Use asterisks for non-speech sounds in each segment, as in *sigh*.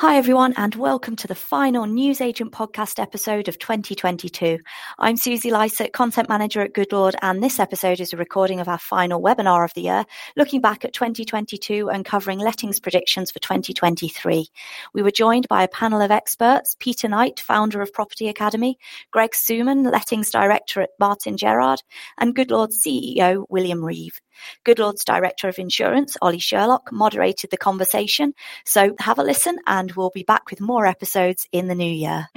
Hi, everyone, and welcome to the final Newsagent podcast episode of 2022. I'm Susie Lycett, Content Manager at Goodlord, and this episode is a recording of our final webinar of the year, looking back at 2022 and covering lettings predictions for 2023. We were joined by a panel of experts Peter Knight, founder of Property Academy, Greg Tsuman, Lettings Director at Martin Gerrard, and Goodlord CEO William Reeve. Goodlord's Director of Insurance, Ollie Sherlock, moderated the conversation. So have a listen, and we'll be back with more episodes in the new year.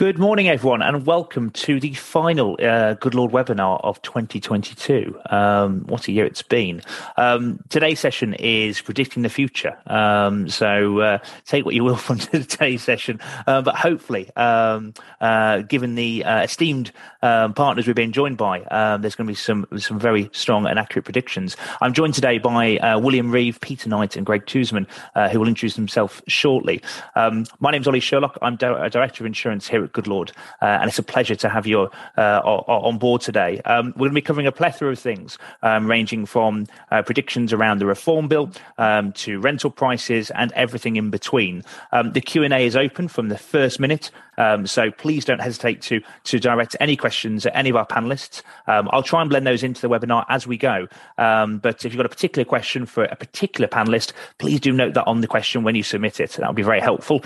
Good morning, everyone, and welcome to the final uh, Goodlord webinar of 2022. Um, what a year it's been. Um, today's session is predicting the future. Um, so uh, take what you will *laughs* from today's session, uh, but hopefully, um, uh, given the uh, esteemed um, partners we've been joined by, um, there's going to be some some very strong and accurate predictions. I'm joined today by uh, William Reeve, Peter Knight, and Greg Tsuman, who will introduce themselves shortly. my name is Ollie Sherlock. I'm Di- Director of Insurance here at Goodlord. Uh, and it's a pleasure to have you uh, on board today. Um, we're going to be covering a plethora of things, um, ranging from uh, predictions around the reform bill um, to rental prices and everything in between. Um, the Q and A is open from the first minute, um, so please don't hesitate to to direct any questions at any of our panelists. Um, I'll try and blend those into the webinar as we go. but if you've got a particular question for a particular panelist, please do note that on the question when you submit it. That would be very helpful.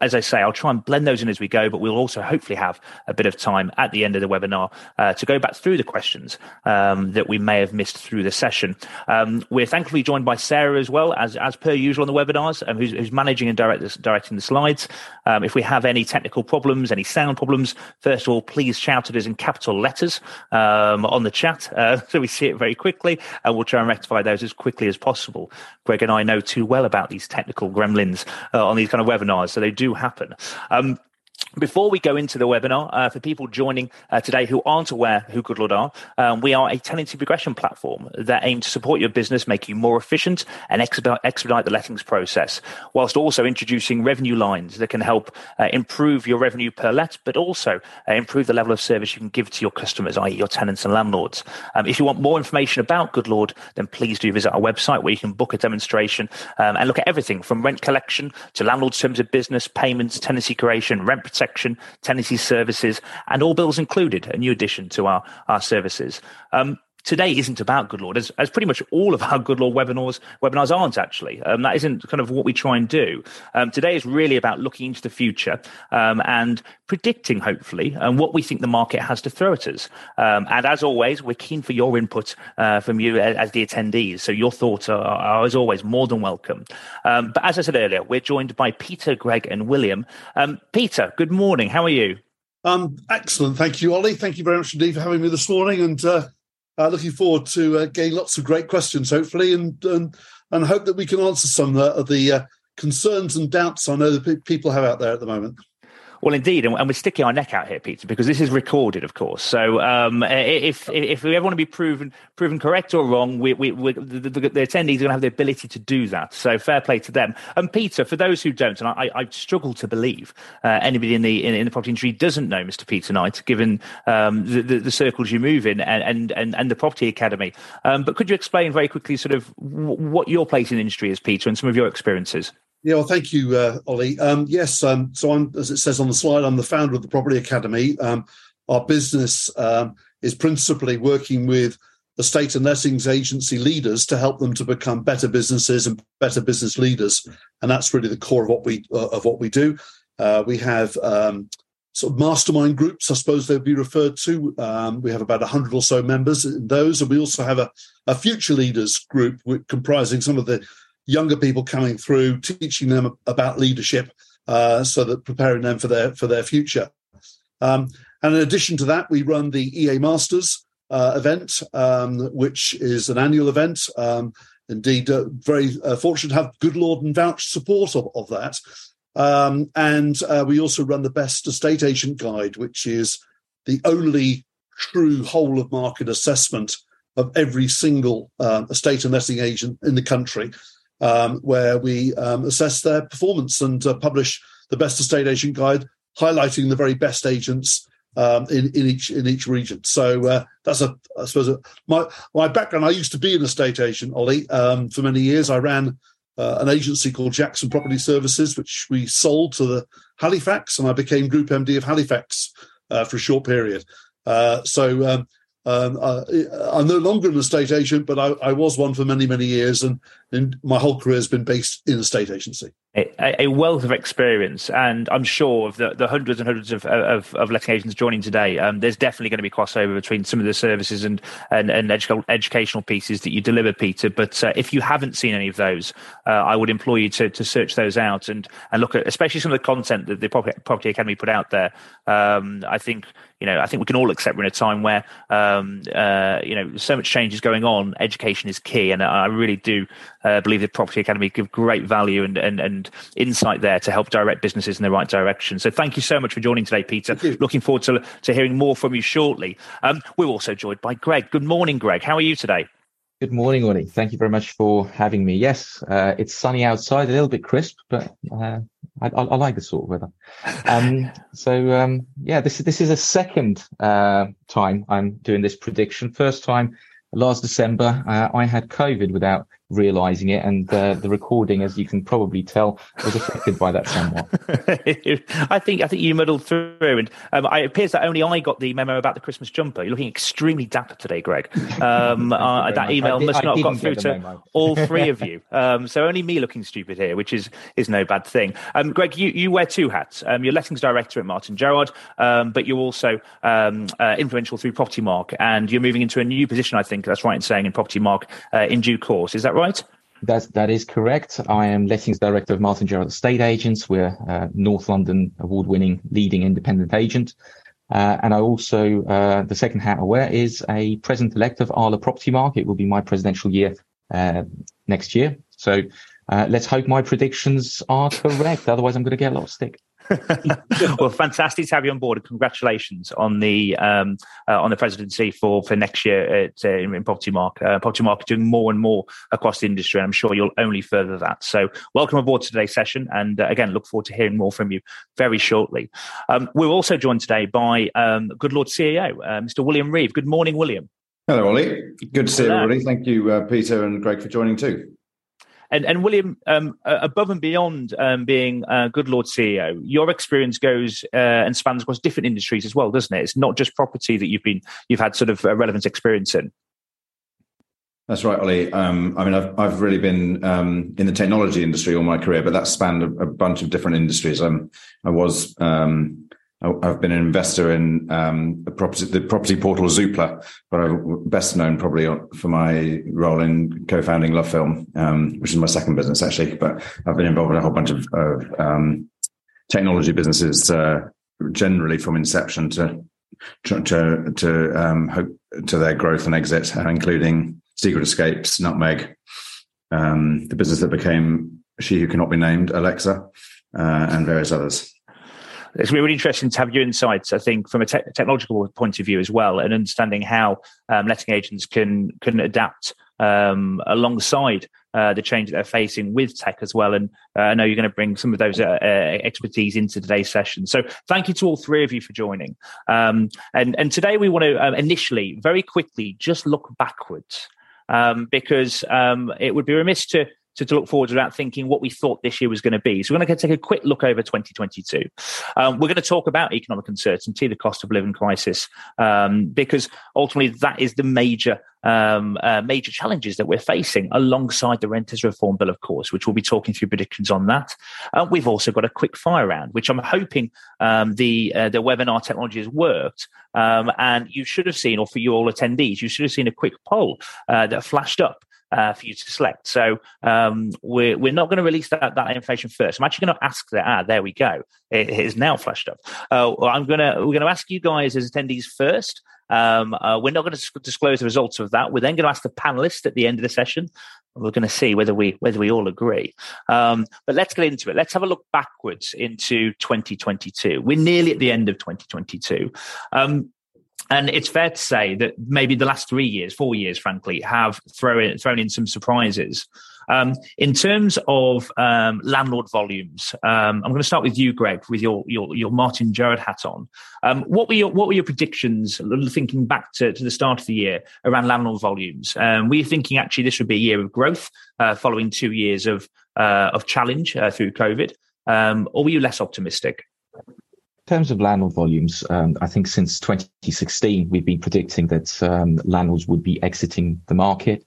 as I say, I'll try and blend those in as we go, but we'll also hopefully have a bit of time at the end of the webinar uh, to go back through the questions um, that we may have missed through the session. Um, we're thankfully joined by Sarah as well, as, as per usual on the webinars, um, who's, who's, managing and direct, directing the slides. Um, if we have any technical problems, any sound problems, first of all, please shout at us in capital letters um, on the chat uh, *laughs* so we see it very quickly, and we'll try and rectify those as quickly as possible. Greg and I know too well about these technical gremlins uh, on these kind of webinars, so they do happen. Um, before we go into the webinar, uh, for people joining uh, today who aren't aware who Goodlord are, um, we are a tenancy progression platform that aims to support your business, make you more efficient and expedite, expedite the lettings process, whilst also introducing revenue lines that can help uh, improve your revenue per let, but also uh, improve the level of service you can give to your customers, i.e. your tenants and landlords. Um, if you want more information about Goodlord, then please do visit our website where you can book a demonstration um, and look at everything from rent collection to landlord terms of business, payments, tenancy creation, rent protection, tenancy services, and all bills included, a new addition to our, our services. Um, today isn't about Goodlord, as, as pretty much all of our Goodlord webinars webinars aren't actually. Um, that isn't kind of what we try and do. Um, today is really about looking into the future um, and predicting, hopefully, um, what we think the market has to throw at us. Um, and as always, we're keen for your input uh, from you as, as, the attendees. So your thoughts are, are as always more than welcome. Um, but as I said earlier, we're joined by Peter, Greg, and William. Peter, good morning. How are you? Um, excellent. Thank you, Ollie. Thank you very much indeed for having me this morning. And uh, uh, looking forward to uh, getting lots of great questions, hopefully, and and, and hope that we can answer some of the, uh, concerns and doubts I know that people have out there at the moment. Well, indeed, and, we're sticking our neck out here, Peter, because this is recorded, of course. So um, if if we ever want to be proven proven correct or wrong, we, we, we the, the, the, attendees are going to have the ability to do that. So fair play to them. And Peter, for those who don't, and I, I struggle to believe uh, anybody in the in, in, the property industry doesn't know Mr. Peter Knight, given um, the, the, the, circles you move in and and and, the Property Academy. Um, but could you explain very quickly, sort of, what your place in the industry is, Peter, and some of your experiences? Yeah, well, thank you, uh, Ollie. Um, yes, um, so I'm, as it says on the slide, I'm the founder of the Property Academy. Um, our business um, is principally working with estate and lettings agency leaders to help them to become better businesses and better business leaders, and that's really the core of what we uh, of what we do. Uh, we have um, sort of mastermind groups, I suppose they'd be referred to. Um, we have about 100 or so members in those, and we also have a, a future leaders group comprising some of the younger people coming through, teaching them about leadership, uh, so that preparing them for their for their future. Um, and in addition to that, we run the EA Masters uh, event, um, which is an annual event. Um, indeed, uh, very uh, fortunate to have Goodlord and Vouch support of, of that. Um, and uh, we also run the Best Estate Agent Guide, which is the only true whole of market assessment of every single um, estate and letting agent in the country um, where we um, assess their performance and uh, publish the best estate agent guide, highlighting the very best agents um, in, in each in each region. So uh, that's a I suppose a, my my background. I used to be an estate agent, Ollie, um, for many years. I ran uh, an agency called Jackson Property Services, which we sold to the Halifax, and I became Group MD of Halifax uh, for a short period. Uh, so um, um, uh, I'm no longer an estate agent, but I, I, was one for many, many years, and, and my whole career has been based in a state agency. A, a, wealth of experience, and I'm sure of the, the hundreds and hundreds of, of, of letting agents joining today. Um, there's definitely going to be crossover between some of the services and and, and edu- educational pieces that you deliver, Peter. But uh, if you haven't seen any of those, uh, I would implore you to to search those out and and look at, especially some of the content that the Property Academy put out there. Um, I think you know, I think we can all accept we're in a time where, um, uh, you know, so much change is going on. Education is key, and I really do uh, believe the Property Academy give great value and, and and insight there to help direct businesses in the right direction. So, thank you so much for joining today, Peter. Looking forward to to hearing more from you shortly. Um, we're also joined by Greg. Good morning, Greg. How are you today? Good morning, Ollie. Thank you very much for having me. Yes, uh, it's sunny outside, a little bit crisp, but uh, I, I, like this sort of weather. Um, *laughs* so um, yeah, this is this is a second uh, time I'm doing this prediction. First time last December, uh, I had COVID without realizing it and uh, the recording as you can probably tell was affected by that somewhat. *laughs* I think i think you muddled through and um, it appears that only i got the memo about the christmas jumper. You're looking extremely dapper today greg. *laughs* Um, uh, that email did, must not have got through to all three of *laughs* you. Um, so only me looking stupid here which is is no bad thing. Um, greg you, you wear two hats. Um, you're lettings director at martin Gerrard, um, but you're also uh, influential through propertymark and you're moving into a new position i think that's right in saying in propertymark uh, in due course. Is that right? That's, that is correct. I am lettings director of Martin Gerrard Estate Agents. We're uh, North London award-winning leading independent agent. Uh, and I also, uh, the second hat I wear is a president-elect of ARLA Propertymark. It will be my presidential year uh, next year. So uh, let's hope my predictions are correct. Otherwise, I'm going to get a lot of stick. *laughs* well, fantastic to have you on board, and congratulations on the um, uh, on the presidency for for next year at, uh, in, Propertymark. Uh, Propertymark doing more and more across the industry, and I'm sure you'll only further that. So, welcome aboard to today's session, and uh, again, look forward to hearing more from you very shortly. Um, we're also joined today by um, Goodlord CEO, uh, Mr. William Reeve. Good morning, William. Hello, Ollie. Good to see everybody. Thank you, uh, Peter and Greg, for joining too. And, and William, um, above and beyond um, being a Goodlord CEO, your experience goes uh, and spans across different industries as well, doesn't it? It's not just property that you've been you've had sort of relevant experience in. That's right, Ollie. Um, I mean, I've I've really been um, in the technology industry all my career, but that spanned a, a bunch of different industries. Um, I was um, I've been an investor in um, the property, the property portal Zoopla, but I'm best known probably for my role in co-founding LoveFilm, um, which is my second business actually. But I've been involved in a whole bunch of, of um, technology businesses, uh, generally from inception to to to um, hope to their growth and exit, including Secret Escapes, Nutmeg, um, the business that became She Who Cannot Be Named, Alexa, uh, and various others it's really interesting to have your insights. I think from a te- technological point of view as well, and understanding how um, letting agents can can adapt um, alongside uh, the change that they're facing with tech as well. And uh, I know you're going to bring some of those uh, uh, expertise into today's session. So thank you to all three of you for joining. Um, and and today we want to uh, initially, very quickly, just look backwards. Um, because um, it would be remiss to to, to look forward without thinking what we thought this year was going to be. So we're going to take a quick look over 2022. Um, we're going to talk about economic uncertainty, the cost of living crisis, um, because ultimately that is the major um, uh, major challenges that we're facing alongside the renters reform bill, of course, which we'll be talking through predictions on that. Uh, we've also got a quick fire round, which I'm hoping um, the uh, the webinar technology has worked. Um, and you should have seen, or for you all attendees, you should have seen a quick poll uh, that flashed up uh, for you to select. So um, we're we're not going to release that that information first. I'm actually going to ask that. Ah, there we go. It, it is now flashed up. Uh, I'm gonna we're going to ask you guys as attendees first. Um, uh, we're not going to disclose the results of that. We're then going to ask the panelists at the end of the session. We're going to see whether we whether we all agree. Um, but let's get into it. Let's have a look backwards into 2022. We're nearly at the end of 2022. Um, and it's fair to say that maybe the last three years, four years, frankly, have thrown thrown in some surprises. Um, in terms of um, landlord volumes, um, I'm going to start with you, Greg, with your your, your Martin Gerrard hat on. Um, what were your what were your predictions? Thinking back to, to the start of the year around landlord volumes, um, were you thinking actually this would be a year of growth uh, following two years of uh, of challenge uh, through COVID, um, or were you less optimistic? In terms of landlord volumes, um, I think since 2016, we've been predicting that um, landlords would be exiting the market.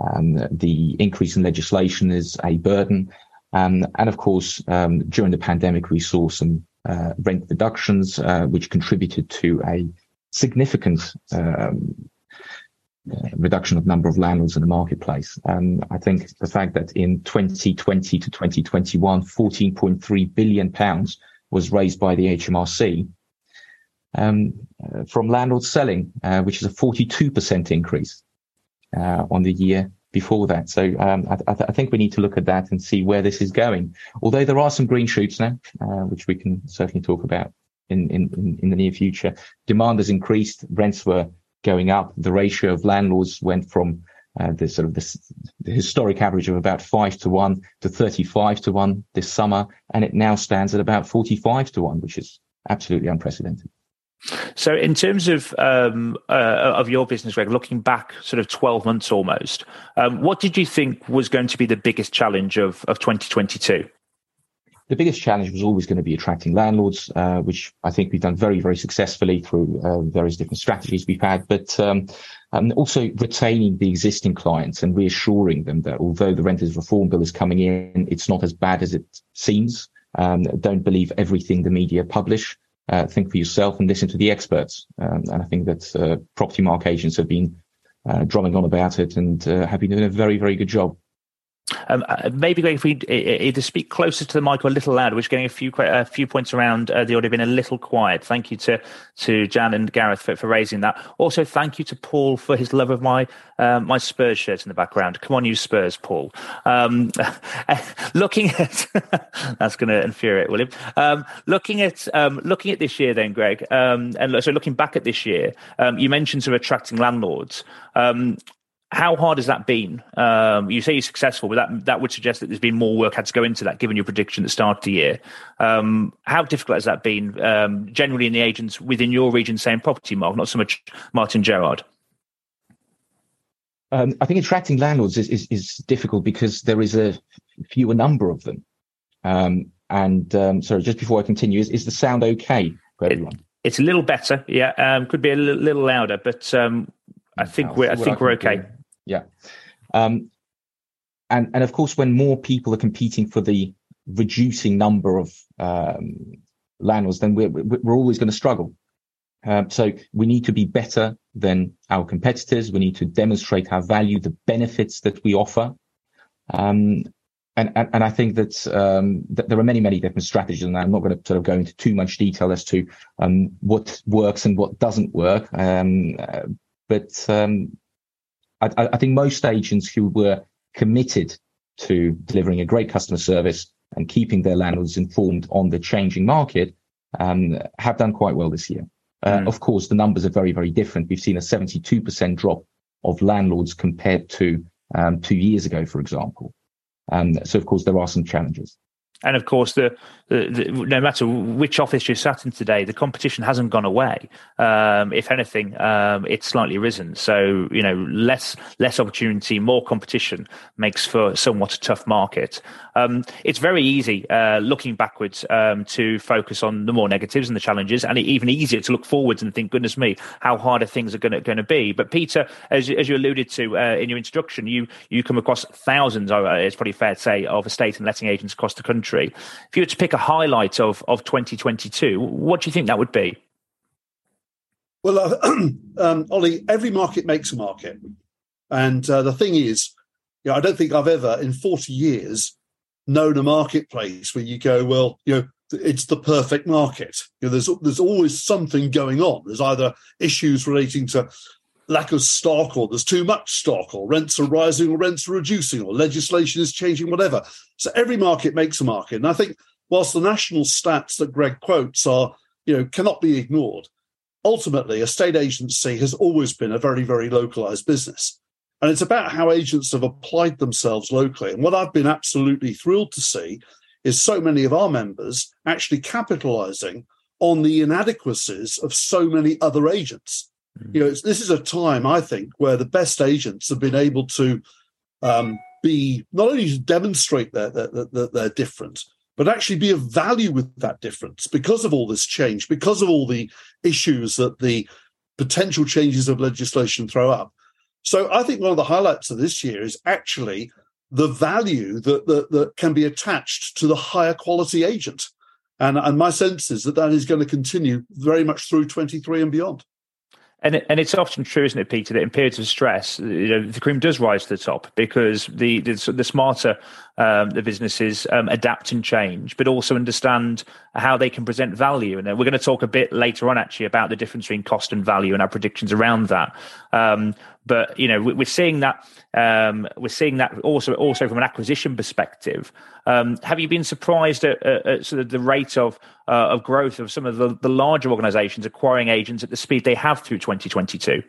Um, the increase in legislation is a burden. Um, and of course, um, during the pandemic, we saw some uh, rent reductions, uh, which contributed to a significant um, uh, reduction of number of landlords in the marketplace. I think the fact that in 2020 to 2021, 14.3 billion pounds was raised by the HMRC um, uh, from landlords selling, uh, which is a 42% increase uh, on the year before that. So um, I, th- I, think we need to look at that and see where this is going. Although there are some green shoots now, uh, which we can certainly talk about in, in, in the near future. Demand has increased, rents were going up. The ratio of landlords went from uh, the sort of the, the, historic average of about five to one to 35 to one this summer. And it now stands at about 45 to one, which is absolutely unprecedented. So, in terms of um, uh, of your business, Greg, looking back sort of twelve months almost, um, what did you think was going to be the biggest challenge of of 2022? The biggest challenge was always going to be attracting landlords, uh, which I think we've done very, very successfully through uh, various different strategies we've had. But um, and also retaining the existing clients and reassuring them that although the renters reform bill is coming in, it's not as bad as it seems. Um, don't believe everything the media publish. Uh, think for yourself and listen to the experts. Um, and I think that uh, propertymark agents have been uh, drumming on about it and uh, have been doing a very, very good job. Um, uh, maybe Greg, if we either speak closer to the mic or a little louder, is getting a few a few points around uh, the audio being a little quiet. Thank you to to Jan and Gareth for, for raising that. Also, thank you to Paul for his love of my uh, my Spurs shirt in the background. Come on, you Spurs, Paul. Um, *laughs* looking at *laughs* that's going to infuriate William. Um, looking at um, looking at this year, then Greg, um, and so looking back at this year, um, you mentioned sort of attracting landlords. How hard has that been? Um, you say you're successful, but that that would suggest that there's been more work had to go into that, given your prediction at the start of the year. Um, how difficult has that been um, generally in the agents within your region, same propertymark, not so much Martin Gerrard? Um, I think attracting landlords is, is, is, difficult because there is a fewer number of them. Um, and um, sorry, just before I continue, is, is the sound okay for everyone? It, it's a little better, yeah. could be a little, little louder, but I think we're I think we're okay. Yeah. Um, and, and of course, when more people are competing for the reducing number of um, landlords, then we're, we're always going to struggle. Um, so we need to be better than our competitors. We need to demonstrate our value, the benefits that we offer. Um, and, and, and, I think that, um, that, there are many, many different strategies, and I'm not going to sort of go into too much detail as to um, what works and what doesn't work. Um, uh, but um, I, I think most agents who were committed to delivering a great customer service and keeping their landlords informed on the changing market um, have done quite well this year. Uh, mm. Of course, the numbers are very, very different. We've seen a 72% drop of landlords compared to um, two years ago, for example. Um, so, of course, there are some challenges. And of course, the, the, the, no matter which office you're sat in today, the competition hasn't gone away. Um, if anything, um, it's slightly risen. So you know, less less opportunity, more competition makes for somewhat a tough market. Um, it's very easy uh, looking backwards um, to focus on the more negatives and the challenges, and even easier to look forwards and think, "Goodness me, how hard are things are going to be?" But Peter, as as you alluded to uh, in your introduction, you you come across thousands. Uh, it's probably fair to say of estate and letting agents across the country. If you were to pick a highlight of of 2022, what do you think that would be? Well, uh, *clears throat* um, Ollie, every market makes a market, and uh, the thing is, you know, I don't think I've ever in 40 years known a marketplace where you go, well, you know, it's the perfect market. You know, there's there's always something going on. There's either issues relating to lack of stock, or there's too much stock, or rents are rising, or rents are reducing, or legislation is changing, whatever. So every market makes a market, and I think whilst the national stats that Greg quotes are, you know, cannot be ignored, ultimately a state agency has always been a very very localized business. And it's about how agents have applied themselves locally. And what I've been absolutely thrilled to see is so many of our members actually capitalizing on the inadequacies of so many other agents. Mm. You know, this is a time, I think, where the best agents have been able to um, be not only to demonstrate that they're, they're different, but actually be of value with that difference because of all this change, because of all the issues that the potential changes of legislation throw up. So I think one of the highlights of this year is actually the value that, that, that can be attached to the higher quality agent. And, and my sense is that that is going to continue very much through 23 and beyond. And and it's often true, isn't it, Peter, that in periods of stress, you know, the cream does rise to the top because the the, the smarter um, the businesses um, adapt and change, but also understand how they can present value. And we're going to talk a bit later on, actually, about the difference between cost and value and our predictions around that. Um, but you know, we're seeing that um, we're seeing that also also from an acquisition perspective. Um, have you been surprised at, at, at, sort of the rate of uh, of growth of some of the, the larger organisations acquiring agents at the speed they have through 2022?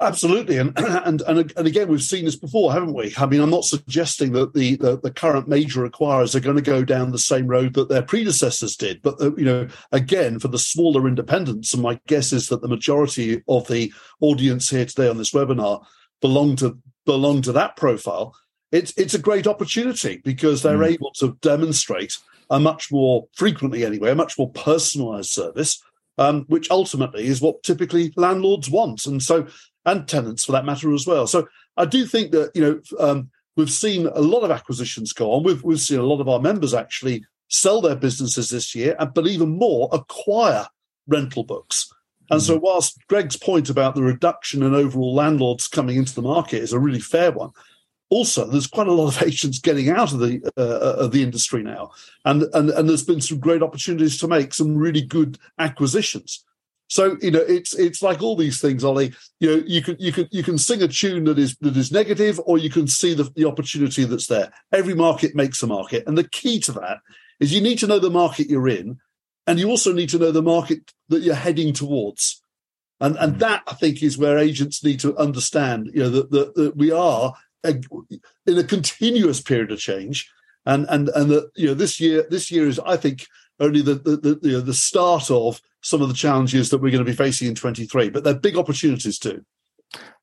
Absolutely, and, *clears throat* and and and again, we've seen this before, haven't we? I mean, I'm not suggesting that the the, the current major acquirers are going to go down the same road that their predecessors did, but uh, you know, again, for the smaller independents, and my guess is that the majority of the audience here today on this webinar belong to belong to that profile. It's it's a great opportunity because they're mm. able to demonstrate a much more frequently, anyway, a much more personalised service um, which ultimately is what typically landlords want, and so and tenants for that matter as well. So I do think that you know um, we've seen a lot of acquisitions go on. We've we've seen a lot of our members actually sell their businesses this year, and but even more acquire rental books. And so, mm-hmm. whilst Greg's point about the reduction in overall landlords coming into the market is a really fair one, also there's quite a lot of *laughs* agents getting out of the uh, of the industry now, and, and and there's been some great opportunities to make some really good acquisitions. So you know it's it's like all these things, Ollie. You know you can you can you can sing a tune that is that is negative, or you can see the, the opportunity that's there. Every market makes a market, and the key to that is you need to know the market you're in, and you also need to know the market that you're heading towards. And and mm. that I think is where agents need to understand, you know, that, that, that we are a, in a continuous period of change, and and and that you know this year this year is I think only the the the, you know, the start of some of the challenges that we're going to be facing in 23, but they're big opportunities too.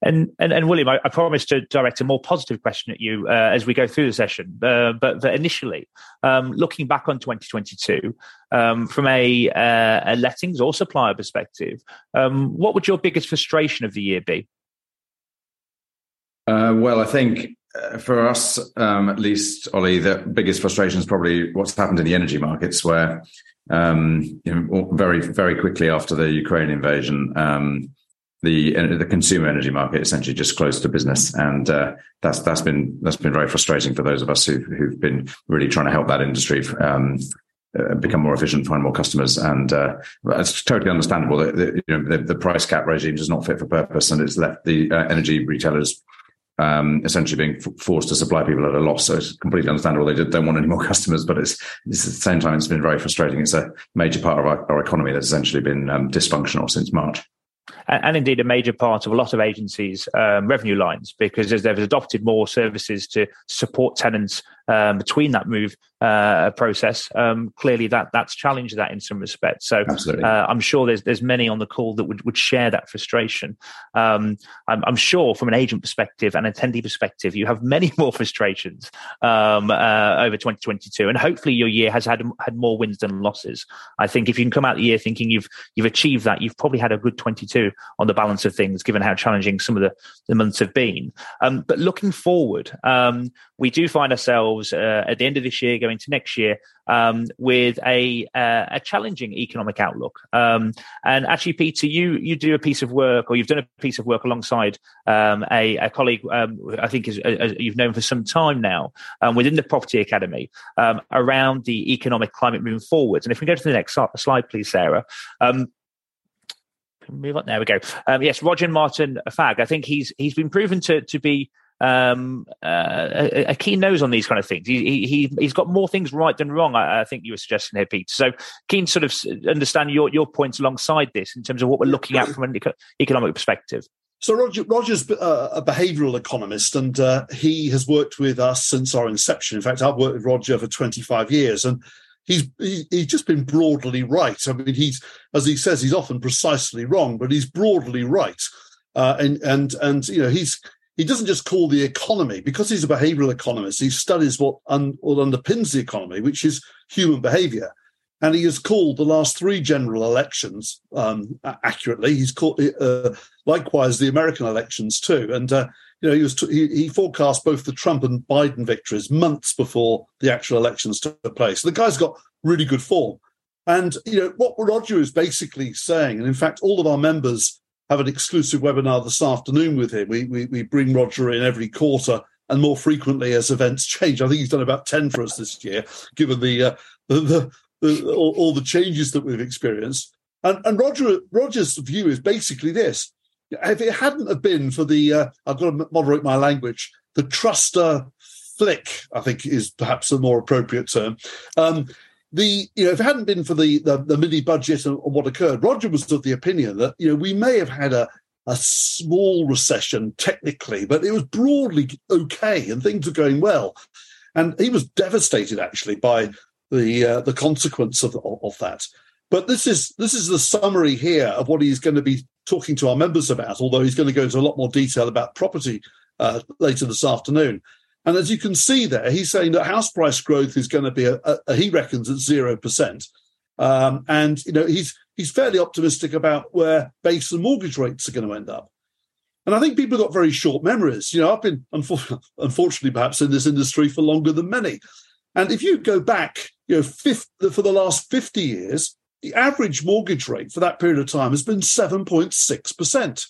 And, and and William, I, I promise to direct a more positive question at you uh, as we go through the session. Uh, but, but initially, um, looking back on 2022, um, from a, uh, a lettings or supplier perspective, um, what would your biggest frustration of the year be? Uh, well, I think uh, for us, um, at least, Ollie, the biggest frustration is probably what's happened in the energy markets, where um, you know, very, very quickly after the Ukraine invasion, um, the uh, the consumer energy market essentially just closed to business, and uh, that's that's been that's been very frustrating for those of us who, who've been really trying to help that industry um, uh, become more efficient, find more customers, and uh, it's totally understandable that, that you know the, the, price cap regime is not fit for purpose, and it's left the uh, energy retailers um, essentially being f- forced to supply people at a loss. So it's completely understandable. They don't want any more *laughs* customers, but it's, it's, at the same time, it's been very frustrating. It's a major part of our, our economy that's essentially been um, dysfunctional since March and, and, indeed a major part of a lot of agencies' um, revenue lines because as they've adopted more services to support tenants um, between that move uh, process, um, clearly that that's challenged that in some respects. So uh, I'm sure there's there's many on the call that would, would share that frustration. Um, I'm, I'm, sure from an agent perspective and attendee perspective, you have many *laughs* more frustrations um, uh, over 2022, and hopefully your year has had had more wins than losses. I think if you can come out the year thinking you've you've achieved that, you've probably had a good 22 on the balance of things, given how challenging some of the, the months have been. Um, but looking forward, um, we do find ourselves uh, at the end of this year, going to next year, um, with a uh, a challenging economic outlook. Um, and actually, Peter, you you do a piece of work, or you've done a piece of work alongside um, a, a, colleague um, I think is, you've known for some time now um, within the Property Academy um, around the economic climate moving forwards. And if we go to the next slide, please, Sarah move on. There we go. Um, yes, Roger Martin Fagg. I think he's he's been proven to to be um, uh, a, a, keen nose on these kind of things. He, he he's got more things right than wrong. I, I, think you were suggesting here, Pete. So keen sort of understand your your points alongside this in terms of what we're looking at from an economic perspective. So Roger, Roger's uh, a behavioural economist, and uh, he has worked with us since our inception. In fact, I've worked with Roger for 25 years, and he's he, he's just been broadly right. I mean, he's as he says, he's often precisely wrong, but he's broadly right. Uh, and and and you know, he's he doesn't just call the economy because he's a behavioural economist. He studies what, un, what underpins the economy, which is human behaviour and he has called the last three general elections um, accurately. He's called uh, likewise the American elections too, and uh, you know he was t- he, he, forecast both the Trump and Biden victories months before the actual elections took place. So the guy's got really good form, and you know what Roger is basically saying, and in fact, all of our members have an exclusive webinar this afternoon with him. We we, we bring Roger in every quarter and more frequently as events change. I think he's done about ten for us this year, given the uh, the, the, all, all, the changes that we've experienced. And, and Roger Roger's view is basically this: if it hadn't have been for the, uh, I've got to moderate my language, the truster flick, I think is perhaps a more appropriate term. Um, the you know if it hadn't been for the the, the mini budget and, and, what occurred, Roger was of the opinion that you know we may have had a a small recession technically, but it was broadly okay and things were going well. And he was devastated actually by the uh, the consequence of, of that. But this is this is the summary here of what he's going to be talking to our members about. Although he's going to go into a lot more detail about property uh, later this afternoon. And as you can see there, he's saying that house price growth is going to be a, a, a he reckons at zero percent. Um, and you know he's he's fairly optimistic about where base and mortgage rates are going to end up. And I think people have got very short memories. You know, I've been *laughs* unfortunately perhaps in this industry for longer than many. And if you go back, you know, fifth, for the last 50 years, the average mortgage rate for that period of time has been 7.6%.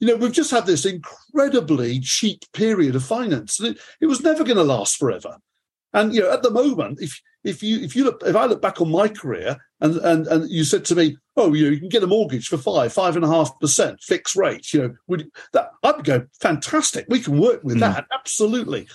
You know, we've just had this incredibly cheap period of finance. It, it was never going to last forever. And you know, at the moment, if if you if you look if I look back on my career and and and you said to me, oh, you know, you can get a mortgage for five five and a half percent fixed rate, you know, would that I'd go fantastic. We can work with mm. that absolutely.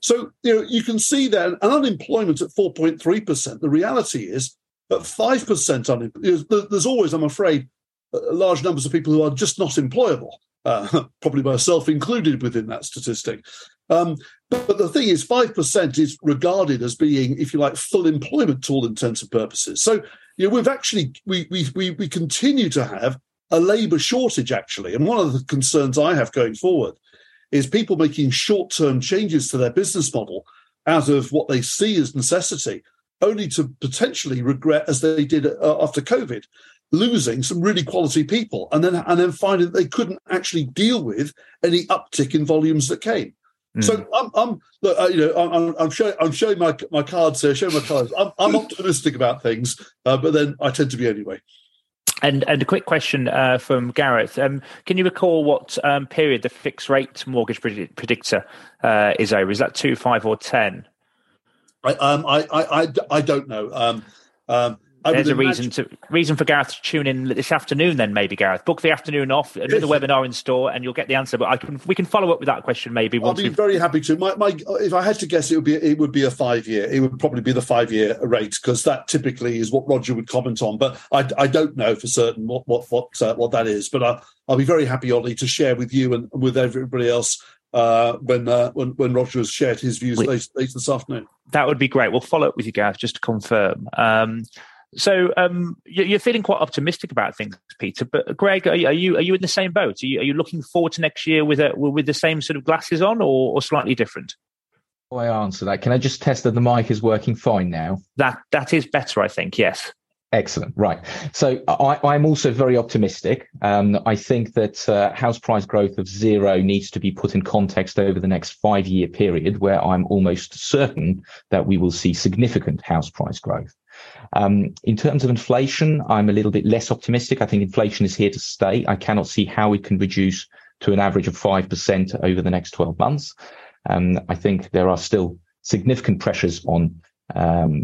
So, you know, you can see that an unemployment at 4.3%. The reality is that 5% unemployment, there's always, I'm afraid, large numbers of people who are just not employable, uh, *laughs* probably myself included within that statistic. Um, but, but, the thing is, 5% is regarded as being, if you like, full employment to all intents and purposes. So, you know, we've actually, we, we, we, we continue to have a labour shortage, actually. And one of the concerns I have going forward is people making short term changes to their business model out of what they see as necessity, only to potentially regret, as they did uh, after COVID, losing some really quality people, and then and then finding that they couldn't actually deal with any uptick in volumes that came. Mm. So I'm, I'm look, uh, you know, I'm, I'm, showing, I'm showing my my cards here, showing my cards. I'm, I'm optimistic about things, uh, but then I tend to be anyway. And and a quick question uh, from Gareth: um, Can you recall what um, period the fixed rate mortgage predictor uh, is over? Is that two, five, or ten? I um, I, I, I don't know. Um, um, there's a reason to reason for Gareth to tune in this afternoon. Then maybe Gareth book the afternoon off, another webinar in store, and you'll get the answer. But I can we can follow up with that question maybe. I'll be we've... very happy to. My, my if I had to guess, it would be it would be a five year. It would probably be the five year rate because that typically is what Roger would comment on. But I, I don't know for certain what what what uh, what that is. But I, I'll be very happy, Ollie, to share with you and with everybody else uh, when, uh, when when Roger has shared his views later, later, this afternoon. That would be great. We'll follow up with you, Gareth, just to confirm. Um, so um, you're feeling quite optimistic about things, Peter. But Greg, are you are you in the same boat? Are you, are you looking forward to next year with a, with the same sort of glasses on, or, or slightly different? I answer that. Can I just test that the mic is working fine now? That that is better, I think. Yes. Excellent. Right. So I, am also very optimistic. Um, I think that uh, house price growth of zero needs to be put in context over the next five year period, where I'm almost certain that we will see significant house price growth. Um, in terms of inflation, I'm a little bit less optimistic. I think inflation is here to stay. I cannot see how it can reduce to an average of 5% over the next 12 months. Um, I think there are still significant pressures on um,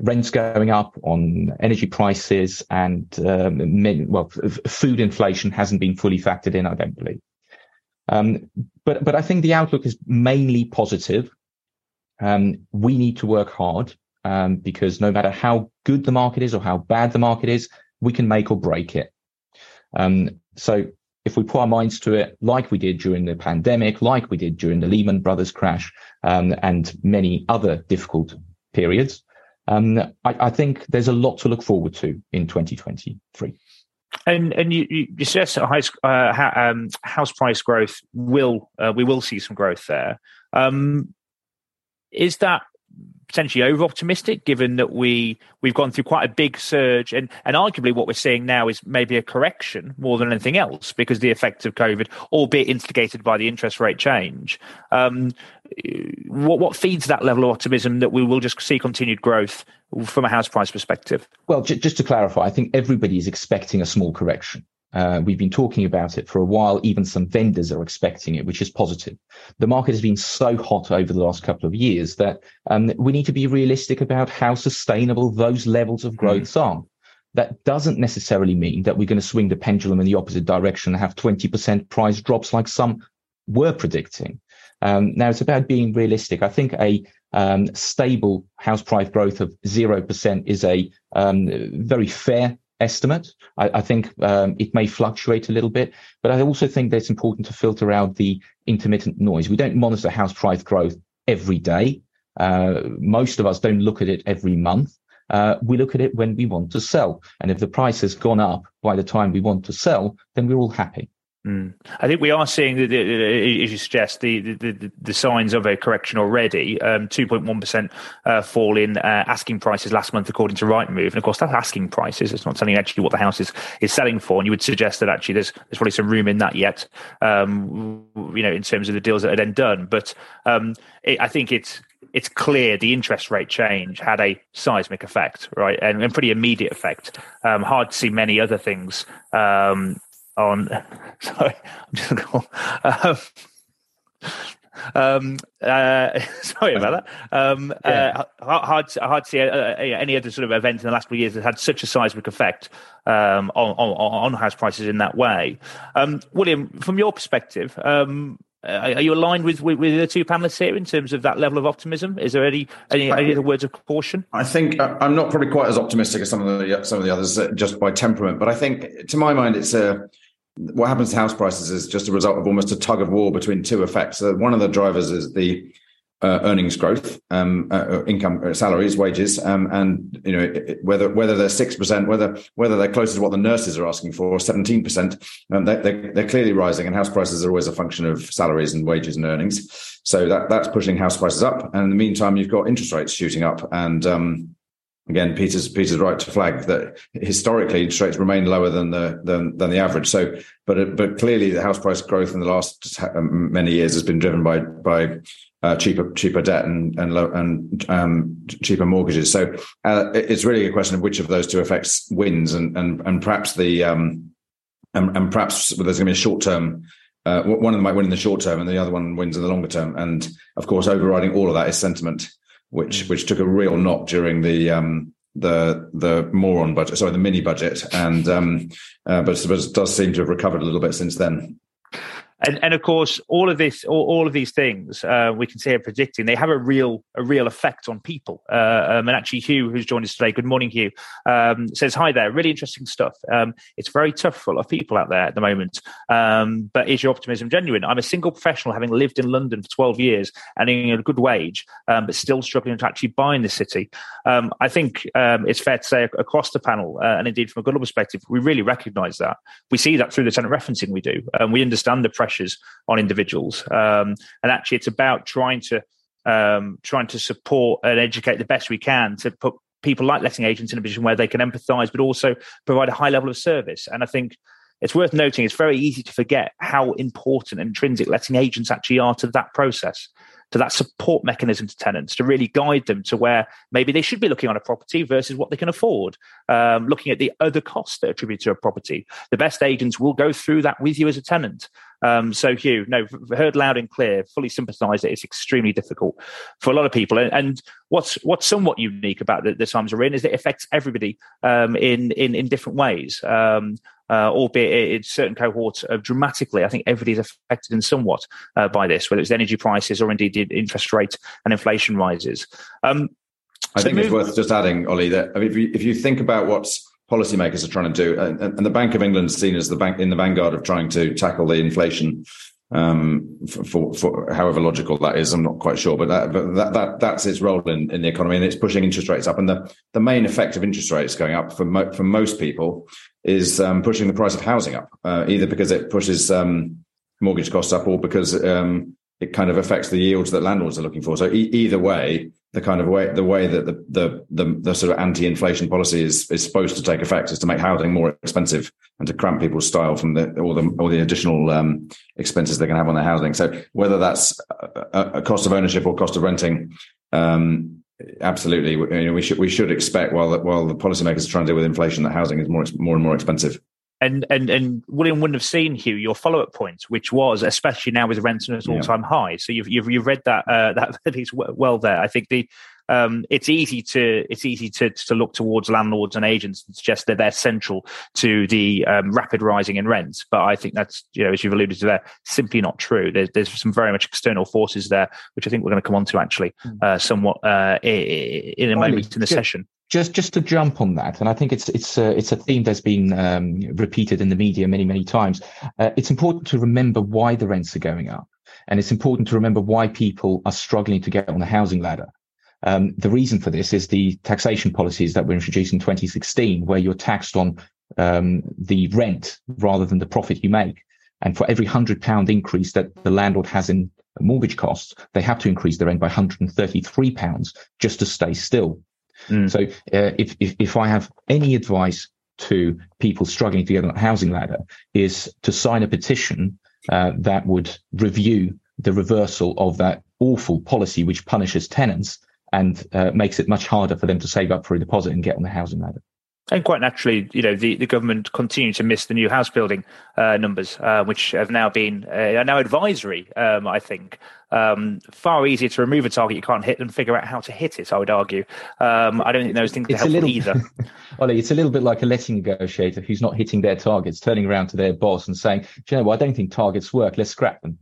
rents going up, on energy prices, and um, well, food inflation hasn't been fully factored in. I don't believe. Um, but but I think the outlook is mainly positive. Um, we need to work hard um, because no matter how good the market is or how bad the market is, we can make or break it. Um, so if we put our minds to it, like we did during the pandemic, like we did during the Lehman Brothers crash, um, and many other difficult periods, um, I, I, think there's a lot to look forward to in 2023. And and you, you suggest that house, uh, um, house price growth will uh, we will see some growth there. Um, is that potentially over optimistic given that we we've gone through quite a big surge. And and arguably what we're seeing now is maybe a correction more than anything else because the effects of covid albeit instigated by the interest rate change. Um, what what feeds that level of optimism that we will just see continued growth from a house price perspective? Well j- just to clarify i think everybody is expecting a small correction uh, we've been talking about it for a while. Even some vendors are expecting it, which is positive. The market has been so hot over the last couple of years that um, we need to be realistic about how sustainable those levels of growth mm. are. That doesn't necessarily mean that we're going to swing the pendulum in the opposite direction and have 20% price drops like some were predicting. Um, now it's about being realistic. I think a um, stable house price growth of 0% is a um, very fair estimate. I, I think um, it may fluctuate a little bit, but I also think that it's important to filter out the intermittent noise. We don't monitor house price growth every day. Uh, most of us don't look at it every month. Uh, we look at it when we want to sell. And if the price has gone up by the time we want to sell, then we're all happy. Mm. I think we are seeing, the, the, as you suggest, the, the, the signs of a correction already. Um, 2.1% uh, fall in uh, asking prices last month, according to Rightmove. And of course, that's asking prices. It's not telling actually what the house is, is selling for. And you would suggest that actually there's, there's probably some room in that yet, um, you know, in terms of the deals that are then done. But um, it, I think it's it's clear the interest rate change had a seismic effect, right, and, and pretty immediate effect. Um, hard to see many other things um, on. *laughs* Sorry, I'm just going. Um, um, uh, *laughs* sorry about that. Um, yeah. uh, hard, hard to see uh, uh any other sort of event in the last few years that had such a seismic effect um, on, on, on house prices in that way. Um, William, from your perspective, um, uh, are you aligned with, with, with the two panelists here in terms of that level of optimism? Is there any any, any other words of caution? I think uh, I'm not probably quite as optimistic as some of the some of the others just by temperament, but I think to my mind it's a what happens to house prices is just a result of almost a tug of war between two effects. So one of the drivers is the uh, earnings growth, um, uh, uh income, uh, salaries, wages, um, and you know whether whether they're six percent, whether whether they're closer to what the nurses are asking for, seventeen percent, um, they, they're, they're clearly rising. And house prices are always a function of salaries and wages and earnings, so that that's pushing house prices up. And in the meantime, you've got interest rates shooting up, and um, again, Peter's Peter's right to flag that historically interest rates remain lower than the than, than the average. So, but but clearly the house price growth in the last many years has been driven by by uh, cheaper cheaper debt and and low, and um, cheaper mortgages. So uh, it's really a question of which of those two effects wins, and and and perhaps the um, and, and perhaps there's going to be a short term. Uh, one of them might win in the short term, and the other one wins in the longer term. And of course, overriding all of that is sentiment which mm. which took a real knock during the um, the the moron budget, sorry, the mini budget, and um, uh, but, but it does seem to have recovered a little bit since then and and of course all of this all, all of these things uh, we can see are predicting they have a real a real effect on people. Uh, um, and actually hugh who's joined us today good morning hugh um, says hi there really interesting stuff. Um, it's very tough for a lot of people out there at the moment. Um, but is your optimism genuine? I'm a single professional having lived in london for 12 years and earning a good wage um, but still struggling to actually buy in the city. Um, i think it's fair to say across the panel uh, and indeed from a good perspective we really recognize that. We see that through the tenant referencing we do and we understand the pressure pressures on individuals. Um, and actually, it's about trying to um, trying to support and educate the best we can to put people like letting agents in a position where they can empathise, but also provide a high level of service. And I think it's worth noting it's very easy to forget how important and intrinsic letting agents actually are to that process to that support mechanism to tenants to really guide them to where maybe they should be looking on a property versus what they can afford, um, looking at the other costs that are attributed to a property. The best agents will go through that with you as a tenant. Um, so, Hugh, no, heard loud and clear, fully sympathise that it's extremely difficult for a lot of people. And, and what's what's somewhat unique about the, the, times we're in is that it affects everybody um, in, in in different ways. Um, uh, albeit in certain cohorts uh, dramatically. I think everybody is affected in somewhat uh, by this, whether it's energy prices or indeed interest rate and inflation rises. Um, I so think move- it's worth just adding, Ollie, that I mean, if you, if you think about what's policymakers are trying to do, and, and the Bank of England is seen as the bank in the vanguard of trying to tackle the inflation um, for, for, however logical that is. I'm not quite sure, but that, that, that that's its role in, in the economy, and it's pushing interest rates up. And the, the main effect of interest rates going up for mo- for most people is um, pushing the price of housing up, uh, either because it pushes um, mortgage costs up, or because um, it kind of affects the yields that landlords are looking for. So e- either way, the kind of way the way that the the the, the sort of anti-inflation policy is is supposed to take effect is to make housing more expensive and to cramp people's style from the all the all the additional um, expenses they can have on their housing. So whether that's a, a cost of ownership or cost of renting, um, absolutely, we should we should expect while while the policymakers are trying to deal with inflation that housing is more more and more expensive and and and William wouldn't have seen Hugh your follow up point, which was especially now with rents at all time yeah. high. So you've you've you've read that uh, that *laughs* piece well there. I think the um, it's easy to it's easy to to look towards landlords and agents and suggest that they're central to the um, rapid rising in rents. But I think that's you know as you've alluded to there, simply not true. There's there's some very much external forces there, which I think we're going to come on to actually hmm. uh, somewhat uh, in a moment in the session just just to jump on that, and I think it's it's a, it's a theme that's been um, repeated in the media many many times. Uh, it's important to remember why the rents are going up, and it's important to remember why people are struggling to get on the housing ladder. Um, the reason for this is the taxation policies that were introduced in 2016, where you're taxed on um, the rent rather than the profit you make. And for every hundred pound increase that the landlord has in mortgage costs, they have to increase their rent by 133 pounds just to stay still. Mm. So uh, if, if, if I have any advice to people struggling to get on the housing ladder is to sign a petition uh, that would review the reversal of that awful policy which punishes tenants and uh, makes it much harder for them to save up for a deposit and get on the housing ladder. And quite naturally, you know, the, the government continue to miss the new house building uh, numbers, uh, which have now been uh, are now advisory. Um, I think um, far easier to remove a target you can't hit than figure out how to hit it. I would argue. Um, I don't think those things are helpful little, either. *laughs* Ollie, it's a little bit like a letting negotiator who's not hitting their targets, turning around to their boss and saying, "Do you know what? I don't think targets work. Let's scrap them."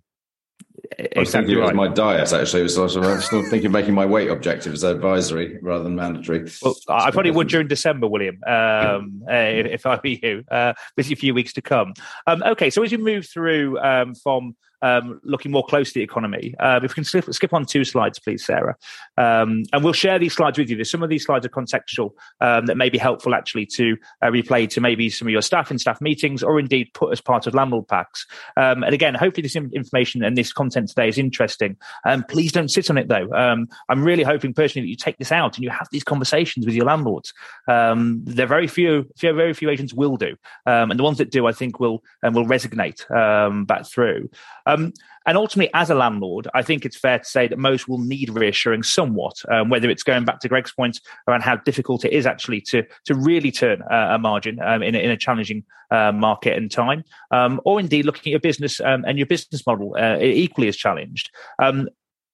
I was thinking right. it was my diet actually. So I was still thinking of making my weight objective as advisory rather than mandatory. Well, I probably would during December, William, um, uh, if, I were you. Uh, with a few weeks to come. Um, okay, so as you move through um, from um, looking more closely at the economy. Uh, if we can skip, skip, on two slides, please, Sarah. Um, and we'll share these slides with you. Some of these slides are contextual um, that may be helpful actually to uh, replay to maybe some of your staff in staff meetings or indeed put as part of landlord packs. Um, and again, hopefully this information and this content today is interesting. Um, please don't sit on it though. Um, I'm really hoping personally that you take this out and you have these conversations with your landlords. there are very few, very few agents will do. and the ones that do, I think will, and will resonate back through. Um, and ultimately, as a landlord, I think it's fair to say that most will need reassuring somewhat, um, whether it's going back to Greg's point around how difficult it is actually to to really turn uh, a margin um, in, a, in a challenging uh, market and time, um, or indeed looking at your business um, and your business model uh, equally as challenged.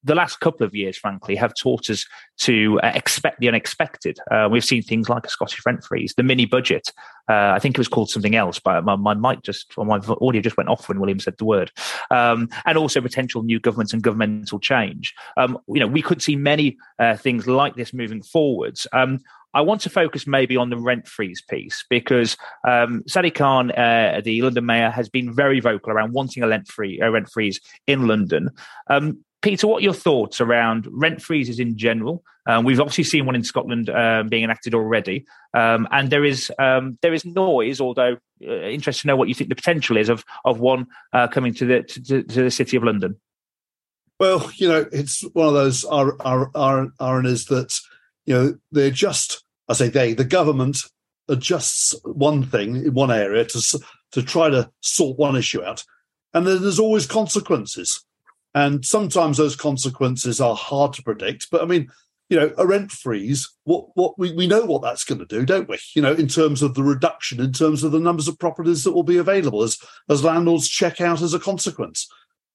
The last couple of years, frankly, have taught us to uh, expect the unexpected. Uh, we've seen things like a Scottish rent freeze, the mini budget. Uh, I think it was called something else, but my, my mic just, or my audio just went off when William said the word. Um, and also potential new governments and governmental change. Um, you know, we could see many uh, things like this moving forwards. Um, I want to focus maybe on the rent freeze piece because um, Sadiq Khan, uh, the London mayor, has been very vocal around wanting a rent free a rent freeze in London. Um, Peter, what are your thoughts around rent freezes in general? Um, we've obviously seen one in Scotland um, being enacted already, um, and there is um, there is noise. Although uh, interested to know what you think the potential is of of one uh, coming to the to, to, the city of London. Well, you know, it's one of those ironies that you know they're just. I say they, the government adjusts one thing in one area to to try to sort one issue out, and then there's always consequences. And sometimes those consequences are hard to predict. But I mean, you know, a rent freeze, what what we, we know what that's going to do, don't we? You know, in terms of the reduction, in terms of the numbers of properties that will be available as as landlords check out as a consequence.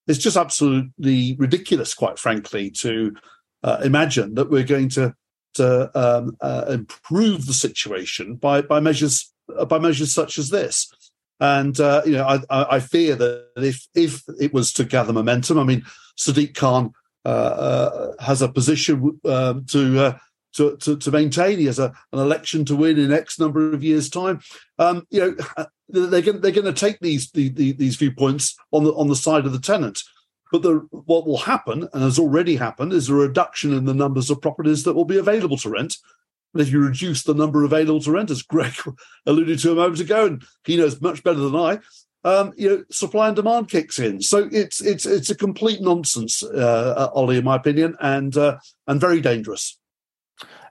It's just absolutely ridiculous, quite frankly, to uh, imagine that we're going to to um, uh, improve the situation by by measures by measures such as this. And uh, you know, I, I, fear that if if it was to gather momentum, I mean, Sadiq Khan uh, uh, has a position um, to uh, to, to, to maintain. He has a, an election to win in X number of years' time. Um, you know, uh, they're going they're going to take these the, the, these viewpoints on the on the side of the tenant. But the, what will happen, and has already happened, is a reduction in the numbers of properties that will be available to rent. And if you reduce the number of available to rent, as Greg alluded to a moment ago, and he knows much better than I, um, you know, supply and demand kicks in. So it's it's it's a complete nonsense, uh, Ollie, in my opinion, and uh, and very dangerous.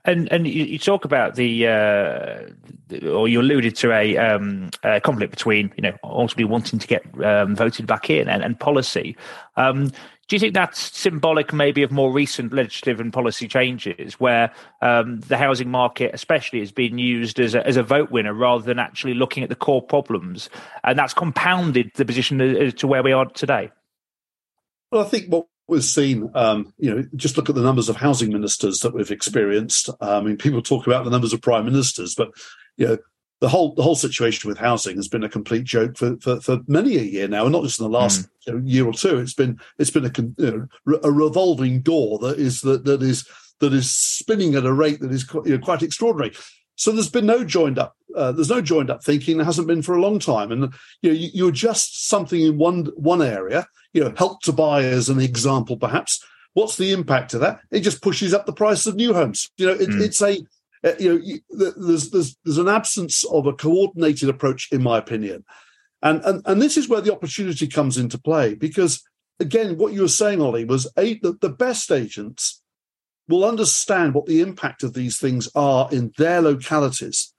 And and you, you talk about the, uh, or you alluded to a, um, a, conflict between you know ultimately wanting to get um, voted back in and, and policy. Um, do you think that's symbolic, maybe, of more recent legislative and policy changes, where um, the housing market, especially, is being used as a, as a vote winner rather than actually looking at the core problems, and that's compounded the position to where we are today? Well, I think what we've seen, um, you know, just look at the numbers of housing ministers that we've experienced. I mean, people talk about the numbers of prime ministers, but you know, the whole the whole situation with housing has been a complete joke for for, for many a year now, and not just in the last mm. you know, year or two. It's been it's been a you know, a revolving door that is that that is that is spinning at a rate that is you know, quite extraordinary. So there's been no joined up. Uh, there's no joined up thinking. There hasn't been for a long time. And you know, you, you adjust something in one one area. You know, help to buy as an example, perhaps. What's the impact of that? It just pushes up the price of new homes. You know, it, mm. it's a uh, you know, there's there's there's an absence of a coordinated approach, in my opinion, and and and this is where the opportunity comes into play because again, what you were saying, Ollie, was a, the, the best agents will understand what the impact of these things are in their localities.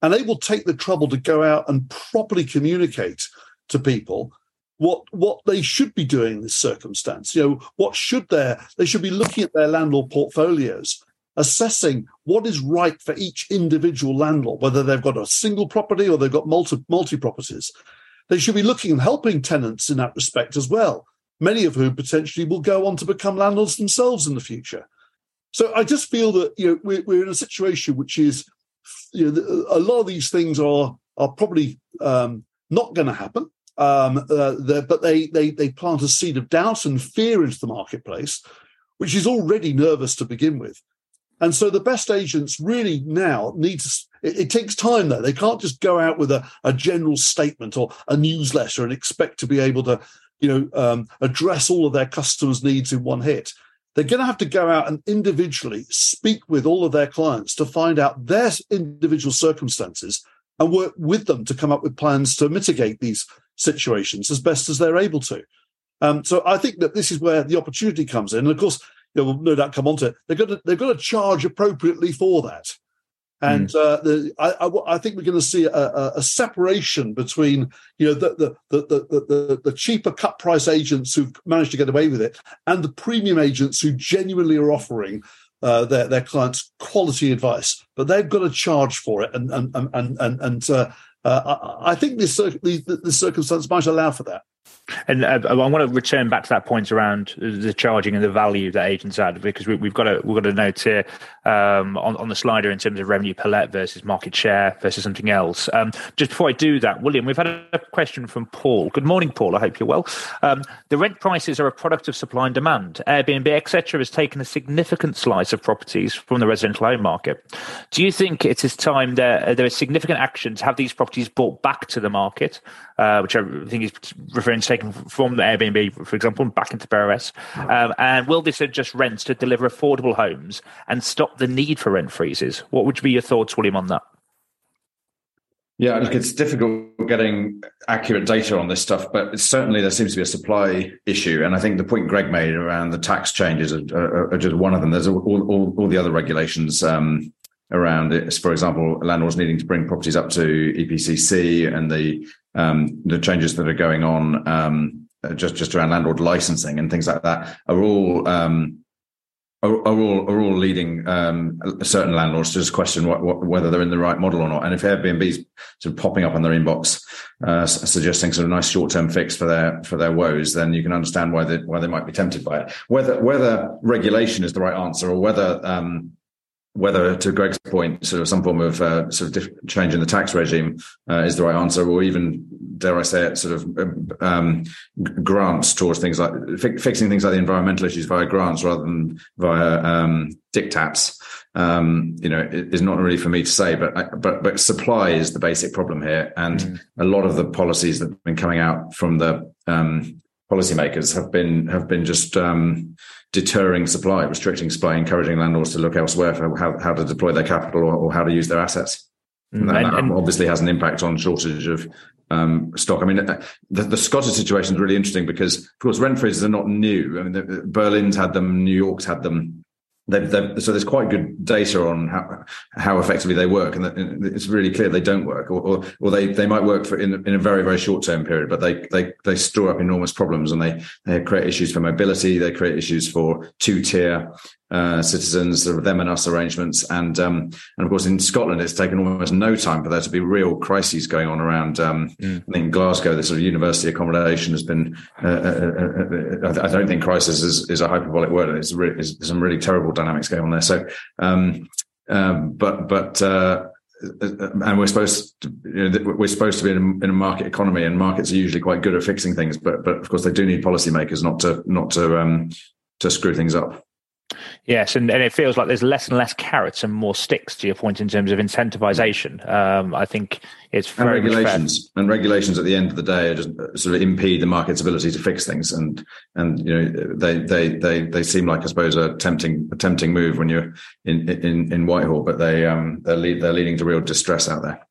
And they will take the trouble to go out and properly communicate to people what what they should be doing in this circumstance. You know, what should their they should be looking at their landlord portfolios, assessing what is right for each individual landlord, whether they've got a single property or they've got multi multi properties. They should be looking and helping tenants in that respect as well. Many of whom potentially will go on to become landlords themselves in the future. So I just feel that you know we're, we're in a situation which is you know a lot of these things are are probably um, not going to happen. Um, uh, but they they they plant a seed of doubt and fear into the marketplace, which is already nervous to begin with. And so the best agents really now need to. It, it takes time though. They can't just go out with a, a general statement or a newsletter and expect to be able to, you know, um, address all of their customers' needs in one hit they're going to have to go out and individually speak with all of their clients to find out their individual circumstances and work with them to come up with plans to mitigate these situations as best as they're able to. Um, so I think that this is where the opportunity comes in. And of course, you know, we'll no doubt come on to it. They're going to, they've got to charge appropriately for that. And mm. uh, the, I, I, I, think we're going to see a, a, a, separation between you know the the, the the, the cheaper cut price agents who've managed to get away with it and the premium agents who genuinely are offering uh, their their clients quality advice, but they've got to charge for it. And and and and and uh, uh I, I, think this the, the circumstance might allow for that. And uh, I want to return back to that point around the charging and the value that agents add, because we, have got a we've got a note here um, on on the slider in terms of revenue per let versus market share versus something else. Um, just before I do that, William, we've had a question from Paul. Good morning, Paul. I hope you're well. Um, the rent prices are a product of supply and demand. Airbnb, etc., has taken a significant slice of properties from the residential home market. Do you think it is time that there is significant action to have these properties brought back to the market, uh, which I think is referring to taken from the Airbnb, for example, back into PRS? Um, and will this adjust rents to deliver affordable homes and stop the need for rent freezes? What would be your thoughts, William, on that? Yeah, look, it's difficult getting accurate data on this stuff, but certainly there seems to be a supply issue. And I think the point Greg made around the tax changes are, are, are just one of them. There's all, all, all the other regulations um, around it. For example, landlords needing to bring properties up to EPCC and the um, the changes that are going on um, just just around landlord licensing and things like that are all um, are, are, all are all leading um, certain landlords to just question what, what, whether they're in the right model or not. And if Airbnb's sort of popping up on their inbox, uh, suggesting sort of nice short term fix for their for their woes, then you can understand why they why they might be tempted by it. Whether whether regulation is the right answer or whether um, whether, to Greg's point, sort of some form of uh, sort of change in the tax regime uh, is the right answer, or even, dare I say it, sort of um, grants towards things like fi- fixing things like the environmental issues via grants rather than via um, diktats um, you know, is not really for me to say, but but but supply is the basic problem here, and mm. a lot of the policies that have been coming out from the um, policymakers have been have been just um, deterring supply, restricting supply, encouraging landlords to look elsewhere for how, how to deploy their capital or, or how to use their assets. And, that, and, obviously has an impact on shortage of um, stock. I mean, uh, the, the, Scottish situation is really interesting because, of course, rent freezes are not new. I mean, the, Berlin's had them, New York's had them. They've, they've, so there's quite good data on how how effectively they work, and it's really clear they don't work, or or, or they, they might work for in, in a very very short term period, but they they they store up enormous problems, and they they create issues for mobility, they create issues for two tier uh, citizens, sort of them and us arrangements, and um, and of course in Scotland it's taken almost no time for there to be real crises going on around. Um, mm. I think Glasgow, the sort of university accommodation has been. Uh, uh, uh, uh I don't think crisis is, is a hyperbolic word. It's, really, some really terrible dynamics going on there. So, um, um but but. and we're supposed to, you know, we're supposed to be in a, in a, market economy, and markets are usually quite good at fixing things. But but of course, they do need policymakers not to not to um, to screw things up. Yes, and, and it feels like there's less and less carrots and more sticks to your point in terms of incentivization. Um, I think it's and regulations and regulations at the end of the day just sort of impede the market's ability to fix things, and and you know they they they they seem like I suppose a tempting a tempting move when you're in in in Whitehall, but they um they're lead, they're leading to real distress out there.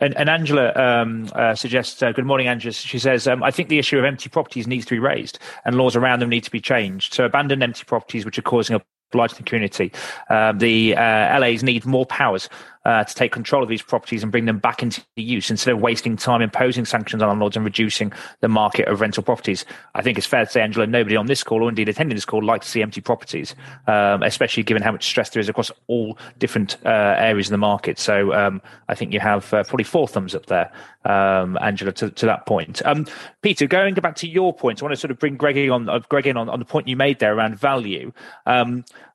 And, and Angela um, uh, suggests, uh, good morning, Angela. She says, um, I think the issue of empty properties needs to be raised and laws around them need to be changed. So abandon empty properties which are causing a blight to the community. Um, the uh, LAs need more powers uh, to take control of these properties and bring them back into use instead of wasting time imposing sanctions on landlords and reducing the market of rental properties. I think it's fair to say, Angela, nobody on this call or indeed attending this call like to see empty properties, um, especially given how much stress there is across all different uh, areas of the market. So um, I think you have uh, probably four thumbs up there, um, Angela, to, to, that point. Um, Peter, going back to your point, I want to sort of bring Greg in on, uh, Greg in on, on the point you made there around value.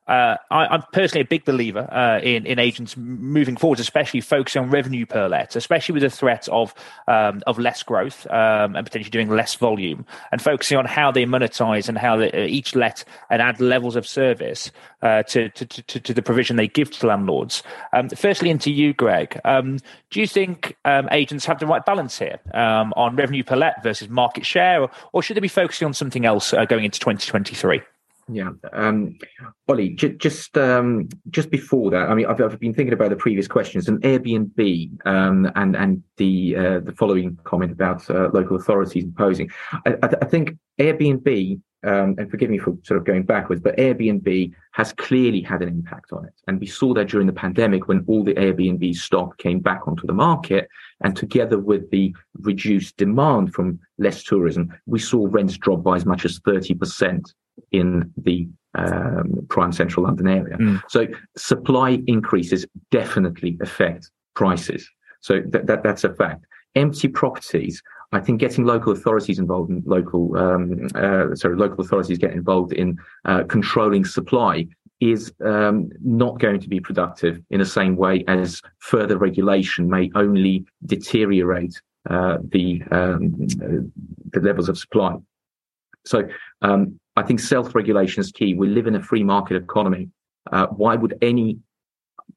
Uh, I, am personally a big believer uh, in in agents moving forward, especially focusing on revenue per let, especially with the threat of um, of less growth um, and potentially doing less volume, and focusing on how they monetize and how they, uh, each let and add levels of service uh, to, to, to, to the provision they give to landlords. Um, firstly, into you, Greg. Um, do you think um, agents have the right balance here um, on revenue per let versus market share, or, or should they be focusing on something else uh, going into 2023? Yeah, um, Ollie, j- just um, just before that, I mean, I've, I've, been thinking about the previous questions and Airbnb um, and and the uh, the following comment about uh, local authorities imposing. I, I, I think Airbnb, um, and forgive me for sort of going backwards, but Airbnb has clearly had an impact on it, and we saw that during the pandemic when all the Airbnb stock came back onto the market, and together with the reduced demand from less tourism, we saw rents drop by as much as thirty percent in the um, prime central London area. Mm. So supply increases definitely affect prices. So that, that that's a fact. Empty properties. I think getting local authorities involved in local, um, uh, sorry, local authorities get involved in uh, controlling supply is um, not going to be productive in the same way as further regulation may only deteriorate uh, the um, the levels of supply. So um, I think self-regulation is key. We live in a free market economy. Uh, why would any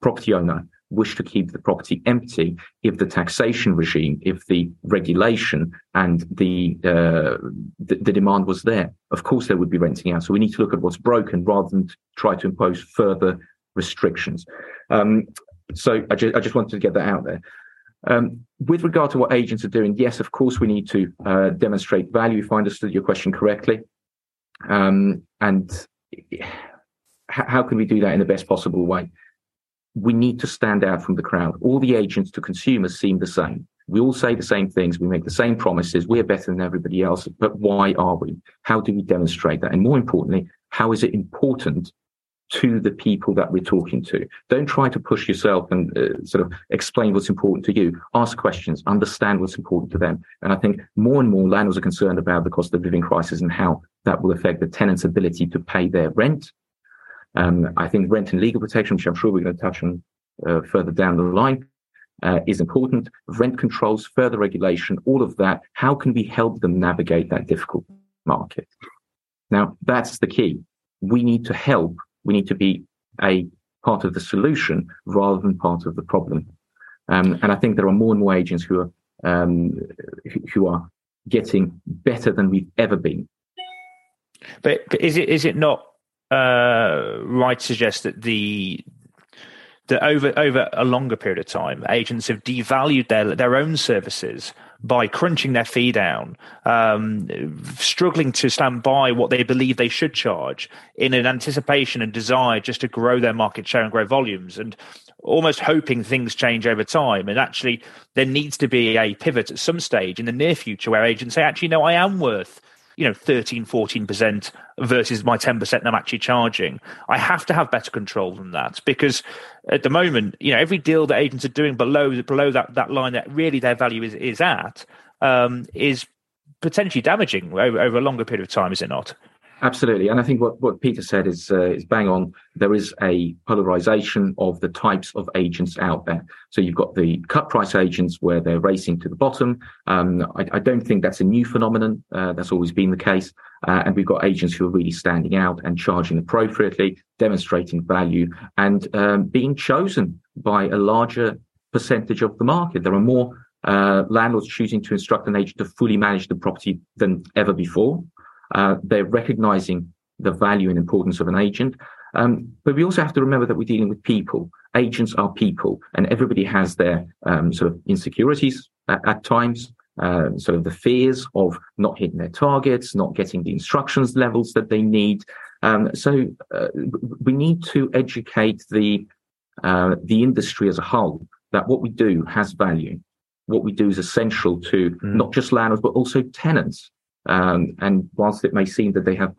property owner wish to keep the property empty if the taxation regime, if the regulation and the, uh, the, the demand was there? Of course, they would be renting out. So we need to look at what's broken rather than try to impose further restrictions. Um, so I, ju- I, just wanted to get that out there. Um, with regard to what agents are doing, yes, of course, we need to uh, demonstrate value. If I understood your question correctly, um, and how can we do that in the best possible way? We need to stand out from the crowd. All the agents to consumers seem the same. We all say the same things. We make the same promises. We're better than everybody else. But why are we? How do we demonstrate that? And more importantly, how is it important to the people that we're talking to. Don't try to push yourself and uh, sort of explain what's important to you. Ask questions, understand what's important to them. And I think more and more landlords are concerned about the cost of living crisis and how that will affect the tenant's ability to pay their rent. Um, I think rent and legal protection, which I'm sure we're going to touch on uh, further down the line, uh, is important. Rent controls, further regulation, all of that. How can we help them navigate that difficult market? Now, that's the key. We need to help we need to be a part of the solution rather than part of the problem. Um, and I think there are more and more agents who are um, who are getting better than we've ever been. But is it is it not uh, right to suggest that the that over over a longer period of time, agents have devalued their their own services by crunching their fee down, um, struggling to stand by what they believe they should charge in an anticipation and desire just to grow their market share and grow volumes, and almost hoping things change over time. And actually, there needs to be a pivot at some stage in the near future where agents say, actually, no, I am worth you know 13 14% versus my 10% i'm actually charging. I have to have better control than that because at the moment you know every deal that agents are doing below below that, that line that really their value is, is at um, is potentially damaging over, over a longer period of time is it not Absolutely, and I think what, what Peter said is uh, is bang on. There is a polarization of the types of agents out there. So you've got the cut price agents where they're racing to the bottom. Um, I, I, don't think that's a new phenomenon. Uh, that's always been the case. Uh, and we've got agents who are really standing out and charging appropriately, demonstrating value, and um, being chosen by a larger percentage of the market. There are more uh, landlords choosing to instruct an agent to fully manage the property than ever before. Uh, they're recognizing the value and importance of an agent. Um, but we also have to remember that we're dealing with people. Agents are people, and everybody has their um, sort of insecurities at, at times, uh, sort of the fears of not hitting their targets, not getting the instructions levels that they need. Um, so uh, we need to educate the uh, the industry as a whole that what we do has value. What we do is essential to mm. not just landlords but also tenants. Um, and whilst it may seem that they have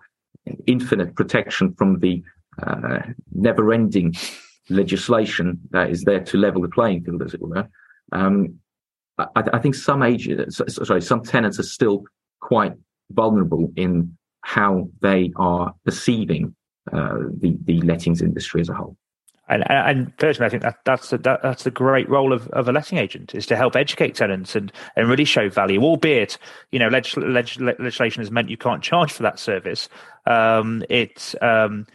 infinite protection from the uh, never ending legislation that is there to level the playing field, as it were, um, I, I, think some agents, sorry, some tenants are still quite vulnerable in how they are perceiving uh, the, the lettings industry as a whole. And, and personally, I think that that's the, that, that's the great role of, of a letting agent is to help educate tenants and, and really show value. Albeit, you know, leg, leg, legislation has meant you can't charge for that service. Um, it's um,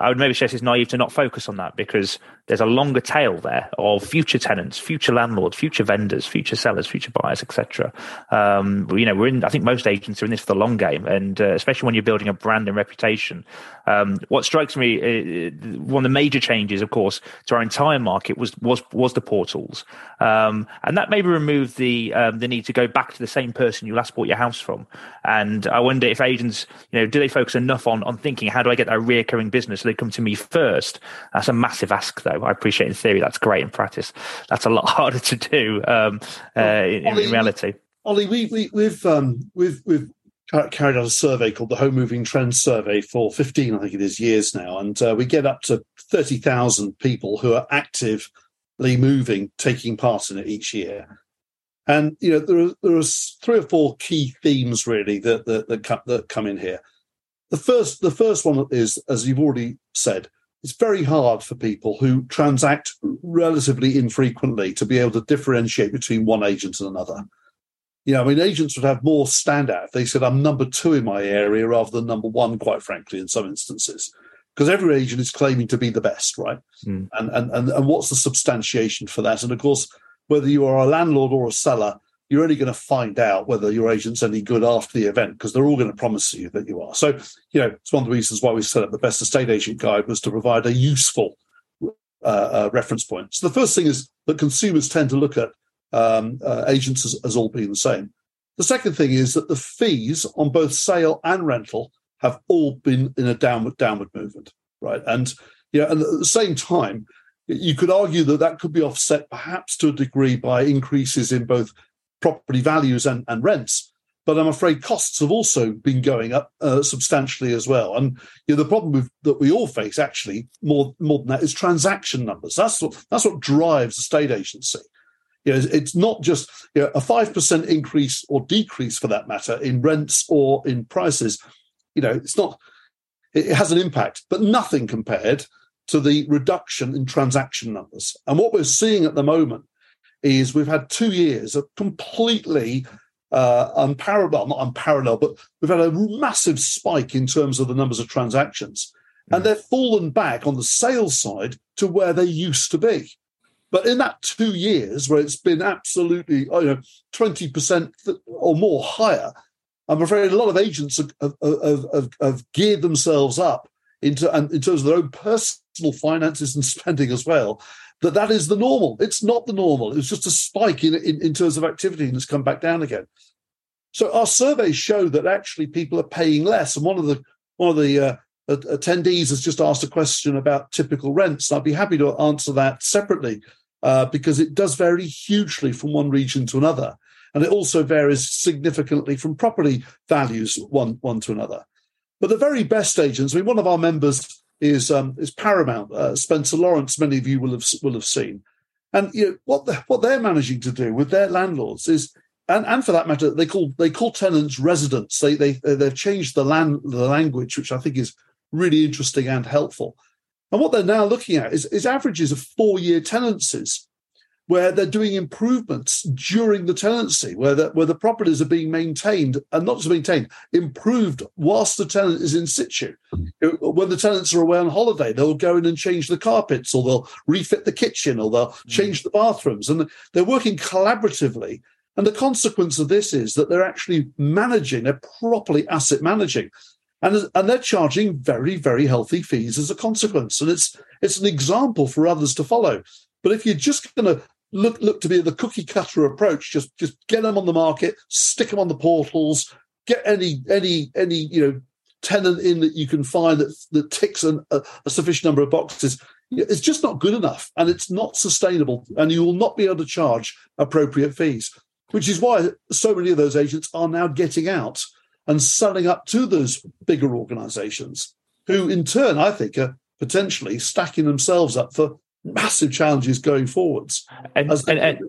I would maybe suggest it's naive to not focus on that because there's a longer tail there of future tenants, future landlords, future vendors, future sellers, future buyers, etc. Um, you know, we're in. I think most agents are in this for the long game, and uh, especially when you're building a brand and reputation. Um, what strikes me, uh, one of the major changes, of course, to our entire market was was was the portals, um, and that maybe removed the um, the need to go back to the same person you last bought your house from. And I wonder if agents, you know, do they focus enough on on thinking how do I get that reoccurring business so they come to me first? That's a massive ask, though. I appreciate in theory that's great in practice. That's a lot *laughs* harder to do um, uh, in, Ollie, in, reality. Ollie, we, we, we've um, we've we've carried out a survey called the Home Moving Trends Survey for 15, I think it is, years now, and uh, we get up to 30,000 people who are actively moving, taking part in it each year. And you know there are there are three or four key themes really that that that come, that come in here. The first the first one is, as you've already said, it's very hard for people who transact relatively infrequently to be able to differentiate between one agent and another. You know, I mean, agents would have more standout if they said, I'm number two in my area rather than number one, quite frankly, in some instances. Because every agent is claiming to be the best, right? Mm. And, and, and, and what's the substantiation for that? And of course, whether you are a landlord or a seller, you're only going to find out whether your agent's any good after the event because they're all going to promise you that you are. So, you know, it's one of the reasons why we set up the best estate agent guide was to provide a useful uh, uh, reference point. So the first thing is that consumers tend to look at um, uh, agents as, as all being the same. The second thing is that the fees on both sale and rental have all been in a downward downward movement, right? And you know, and at the same time, you could argue that that could be offset perhaps to a degree by increases in both property values and, and rents. But I'm afraid costs have also been going up uh, substantially as well. And you know, the problem that we all face, actually, more more than that, is transaction numbers. That's what that's what drives the state agency. You know, it's not just you know, a five percent increase or decrease, for that matter, in rents or in prices. You know, it's not. It has an impact, but nothing compared to the reduction in transaction numbers. And what we're seeing at the moment is we've had two years of completely uh, unparalleled, not unparalleled, but we've had a massive spike in terms of the numbers of transactions. and they've fallen back on the sales side to where they used to be. But in that two years where it's been absolutely, you know, 20% or more higher, I'm afraid a lot of agents have, have, have, have geared themselves up into, and in terms of their own personal finances and spending as well, that that is the normal. It's not the normal. It was just a spike in, in, in terms of activity and it's come back down again. So our surveys show that actually people are paying less. And one of the one of the uh, attendees has just asked a question about typical rents. I'd be happy to answer that separately uh, because it does vary hugely from one region to another. And it also varies significantly from property values one, one to another. But the very best agents, I mean, one of our members is um, is Paramount, uh, Spencer Lawrence. Many of you will have will have seen, and you know what the, what they're managing to do with their landlords is, and, and for that matter, they call they call tenants residents. They they they've changed the land the language, which I think is really interesting and helpful. And what they're now looking at is, is averages of four year tenancies where they're doing improvements during the tenancy, where the, where the properties are being maintained and not just maintained, improved whilst the tenant is in situ. When the tenants are away on holiday, they'll go in and change the carpets, or they'll refit the kitchen, or they'll mm. change the bathrooms, and they're working collaboratively. And the consequence of this is that they're actually managing, they're properly asset managing. And, and they're charging very, very healthy fees as a consequence. And it's it's an example for others to follow. But if you're just going to look look to be the cookie cutter approach. Just just get them on the market, stick them on the portals, get any any any you know tenant in that you can find that that ticks an, a, a sufficient number of boxes. It's just not good enough, and it's not sustainable, and you will not be able to charge appropriate fees. Which is why so many of those agents are now getting out and selling up to those bigger organisations, who in turn, I think, are potentially stacking themselves up for massive challenges going forwards. And and, and,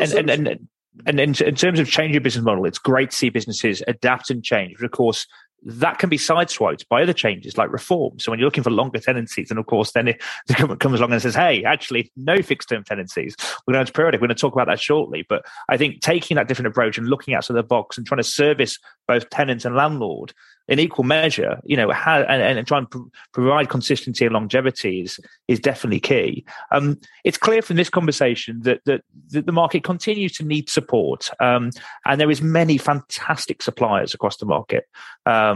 and, and, and, in, in terms of changing your business model, it's great to see businesses adapt and change. But of course, that can be sideswiped by other changes like reform. So when you're looking for longer tenancies, and of course, then *laughs* the government comes along and says, "Hey, actually, no fixed term tenancies. We're going to periodic. We're going to talk about that shortly." But I think taking that different approach and looking outside the box and trying to service both tenant and landlord in equal measure, you know, and, and try and pr- provide consistency and longevity is, is definitely key. Um, it's clear from this conversation that, that, that, the market continues to need support, um, and there is many fantastic suppliers across the market um,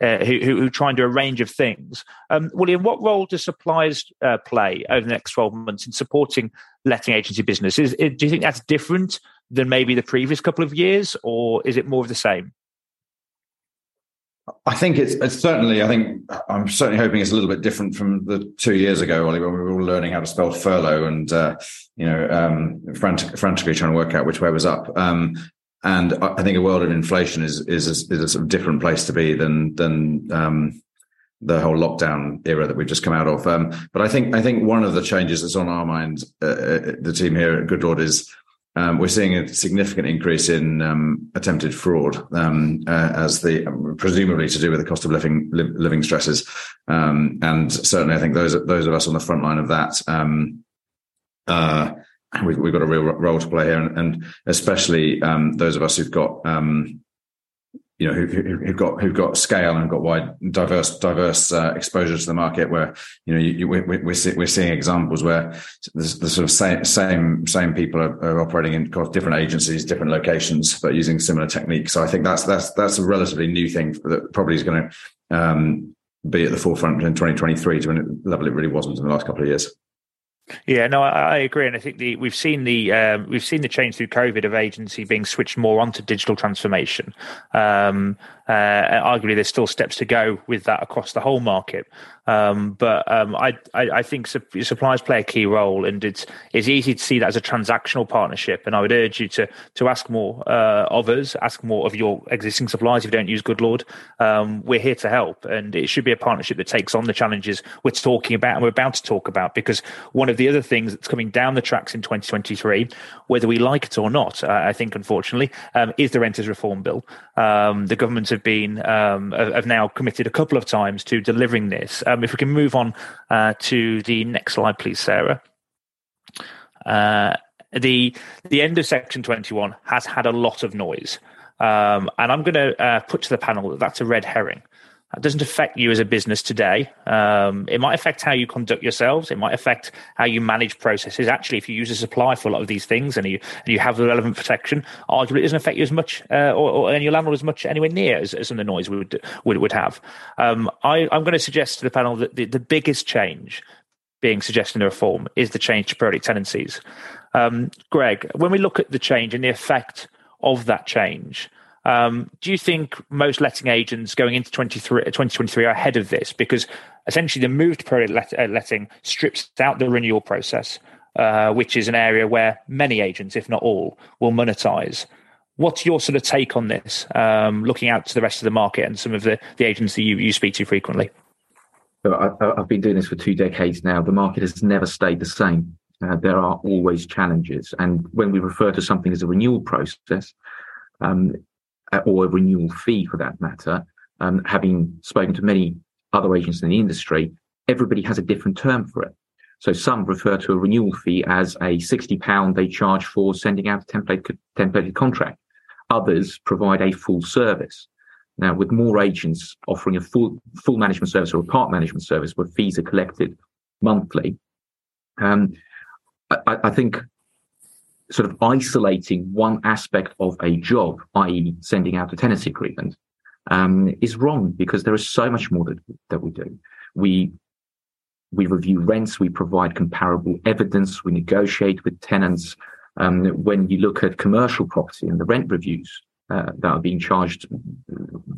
uh, who, who, who, try and do a range of things. Um, William, what role do suppliers uh, play over the next 12 months in supporting letting agency businesses? do you think that's different than maybe the previous couple of years, or is it more of the same? I think it's, it's, certainly. I think I'm certainly hoping it's a little bit different from the two years ago, Ollie, when we were all learning how to spell furlough and uh, you know um, frantic, frantically trying to work out which way was up. Um, and I think a world of inflation is is a, is a sort of different place to be than than um, the whole lockdown era that we've just come out of. Um, but I think I think one of the changes that's on our mind, uh, uh the team here at Goodlord, is um, we're seeing a significant increase in um, attempted fraud um, uh, as the presumably to do with the cost of living li- living stresses, um, and certainly I think those those of us on the front line of that. Um, uh, we've, we've, got a real role to play here, and, and especially um, those of us who've got you know, who, have got who've got scale and got wide, diverse, diverse uh, exposure to the market. Where you know, you, you, we, we're, we're seeing examples where the, the sort of same same same people are, are, operating in different agencies, different locations, but using similar techniques. So I think that's that's that's a relatively new thing that probably is going to um, be at the forefront in 2023 to a level it really wasn't in the last couple of years. Yeah, no, I, I, agree, and I think the we've seen the um, we've seen the change through COVID of agency being switched more onto digital transformation. Um, uh, arguably, there's still steps to go with that across the whole market. Um, but um, I, I, I, think suppliers play a key role, and it's it's easy to see that as a transactional partnership. And I would urge you to to ask more uh, of us, ask more of your existing suppliers if you don't use Goodlord. Um, we're here to help, and it should be a partnership that takes on the challenges we're talking about and we're about to talk about. Because one of the other things that's coming down the tracks in 2023, whether we like it or not, uh, I think unfortunately, um, is the renters reform bill. Um, the government have been um, have now committed a couple of times to delivering this. Um, if we can move on uh, to the next slide, please, Sarah. Uh, the the end of section 21 has had a lot of noise um, and i'm going to uh, put to the panel that that's a red herring That doesn't affect you as a business today. Um, it might affect how you conduct yourselves. It might affect how you manage processes. Actually, if you use a supply for a lot of these things and you and you have the relevant protection, arguably it doesn't affect you as much uh, or, or and your landlord as much anywhere near as, as some of the noise we would would, would have. Um, I, I'm going to suggest to the panel that the, the biggest change being suggested in the reform is the change to periodic tenancies. Um, Greg, when we look at the change and the effect of that change, um, do you think most letting agents going into 2023 are ahead of this? Because essentially, the move to let, uh, letting strips out the renewal process, uh, which is an area where many agents, if not all, will monetize. What's your sort of take on this, um, looking out to the rest of the market and some of the, the agents that you, you speak to frequently? I, I've been doing this for two decades now. The market has never stayed the same. Uh, there are always challenges. And when we refer to something as a renewal process, um, uh, or a renewal fee for that matter, um, having spoken to many other agents in the industry, everybody has a different term for it. So some refer to a renewal fee as a £60 they charge for sending out a template, templated contract. Others provide a full service. Now, with more agents offering a full, full management service or a part management service where fees are collected monthly, um, I, I think sort of isolating one aspect of a job, i.e., sending out a tenancy agreement, um, is wrong because there is so much more that, that we do. We we review rents, we provide comparable evidence, we negotiate with tenants. Um, when you look at commercial property and the rent reviews uh, that are being charged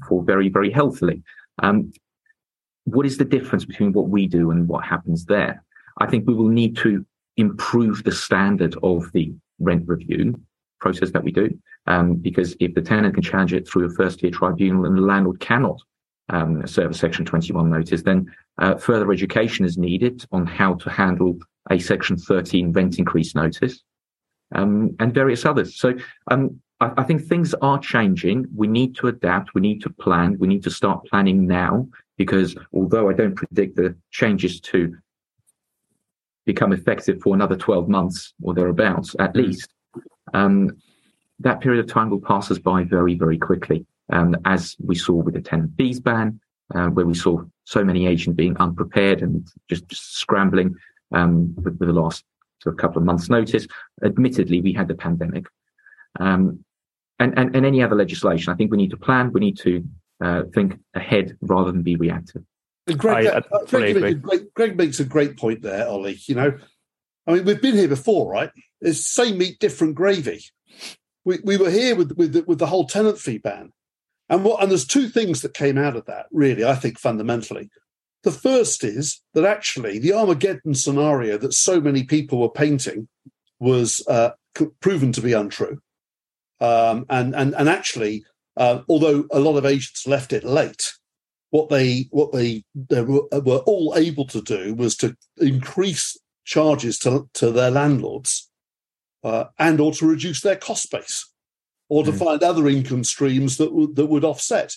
for very, very healthily, um, what is the difference between what we do and what happens there? I think we will need to improve the standard of the rent review process that we do. Um, because if the tenant can challenge it through a first tier tribunal and the landlord cannot um, serve a Section 21 notice, then uh, further education is needed on how to handle a Section 13 rent increase notice um, and various others. So um, I, I, think things are changing. We need to adapt. We need to plan. We need to start planning now because although I don't predict the changes to become effective for another 12 months or thereabouts at mm. least, um, that period of time will pass us by very, very quickly. Um, as we saw with the tenant fees ban, uh, where we saw so many agents being unprepared and just, just scrambling um, with, with, the last sort of couple of months' notice. Admittedly, we had the pandemic. Um, and, and, and any other legislation, I think we need to plan, we need to uh, think ahead rather than be reactive. Greg, I, uh, Greg, Greg, makes a great point there, Ollie. You know, I mean, we've been here before, right? It's same meat, different gravy. We we were here with with the, with the whole tenant fee ban, and what and there's two things that came out of that. Really, I think fundamentally, the first is that actually the Armageddon scenario that so many people were painting was uh, proven to be untrue, um, and and and actually, uh, although a lot of agents left it late, what they what they, they were, were all able to do was to increase charges to, to their landlords uh, and or to reduce their cost base or to mm. find other income streams that would that would offset.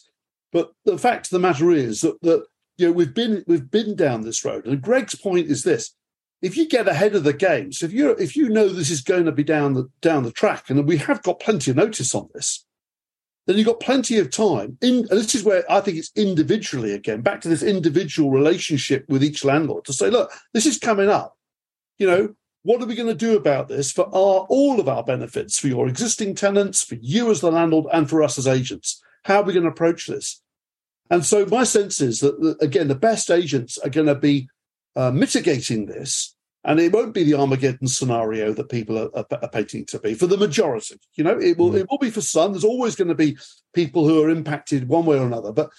But the fact of the matter is that, that you know we've been we've been down this road. And Greg's point is this: if you get ahead of the game, so if you if you know this is going to be down the down the track, and we have got plenty of notice on this, then you've got plenty of time. In, and this is where I think it's individually again, back to this individual relationship with each landlord to say, look, this is coming up. You know, what are we going to do about this for our all of our benefits, for your existing tenants, for you as the landlord, and for us as agents? How are we going to approach this? And so my sense is that, again, the best agents are going to be uh, mitigating this and it won't be the Armageddon scenario that people are, are, are painting to be for the majority. You know, it will mm. it will be for some. There's always going to be people who are impacted one way or another, but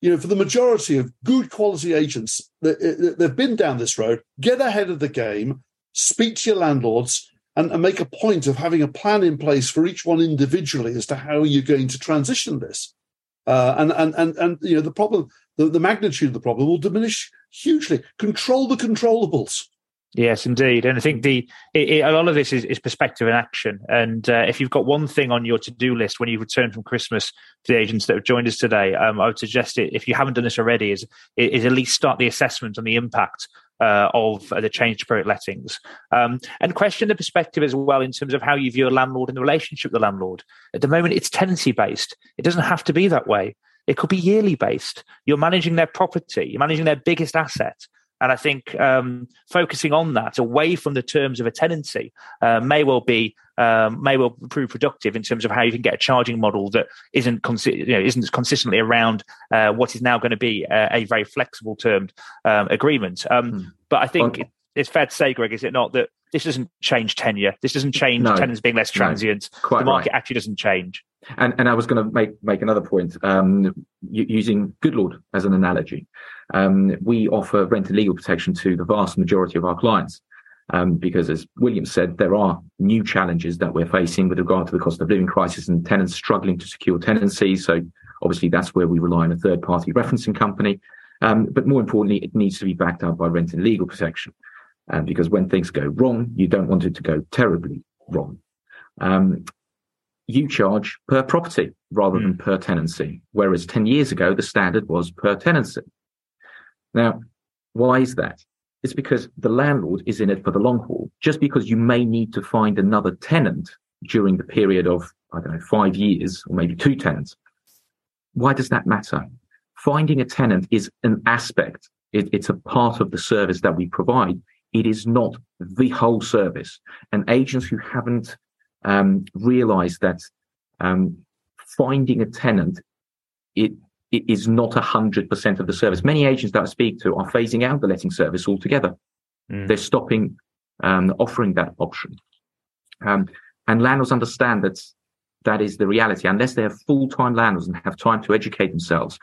you know, for the majority of good quality agents, they've been down this road. Get ahead of the game, speak to your landlords, and, and make a point of having a plan in place for each one individually as to how you're going to transition this. Uh, and and and and you know, the problem, the, the magnitude of the problem will diminish hugely. Control the controllables. Yes, indeed, and I think the it, it, a lot of this is, is, perspective and action. And uh, if you've got one thing on your to do list when you return from Christmas to the agents that have joined us today, um, I would suggest it if you haven't done this already, is is at least start the assessment on the impact uh, of the change to periodic lettings, um, and question the perspective as well in terms of how you view a landlord and the relationship with the landlord. At the moment, it's tenancy based. It doesn't have to be that way. It could be yearly based. You're managing their property. You're managing their biggest asset. And I think um, focusing on that away from the terms of a tenancy uh, may well be um, may well prove productive in terms of how you can get a charging model that isn't consi- you know, isn't consistently around uh, what is now going to be a, a very flexible termed um, agreement. Mm. But I think it, it's fair to say, Greg, is it not that this doesn't change tenure? This doesn't change no, tenants being less transient. No, the market right. actually doesn't change. And, and I was going to make make another point um, using Goodlord as an analogy. Um, we offer rent and legal protection to the vast majority of our clients. Um, because as William said, there are new challenges that we're facing with regard to the cost of living crisis and tenants struggling to secure tenancy. So obviously that's where we rely on a third party referencing company. Um, but more importantly, it needs to be backed up by rent and legal protection. Um, because when things go wrong, you don't want it to go terribly wrong. Um, you charge per property rather mm. than per tenancy, whereas 10 years ago, the standard was per tenancy. Now, why is that? It's because the landlord is in it for the long haul. Just because you may need to find another tenant during the period of, I don't know, five years or maybe two tenants. Why does that matter? Finding a tenant is an aspect. It, it's a part of the service that we provide. It is not the whole service. And agents who haven't um, realized that um, finding a tenant it, it is not hundred percent of the service. Many agents that I speak to are phasing out the letting service altogether. Mm. They're stopping um, offering that option. Um, and landlords understand that that is the reality. Unless they have full-time landlords and have time to educate themselves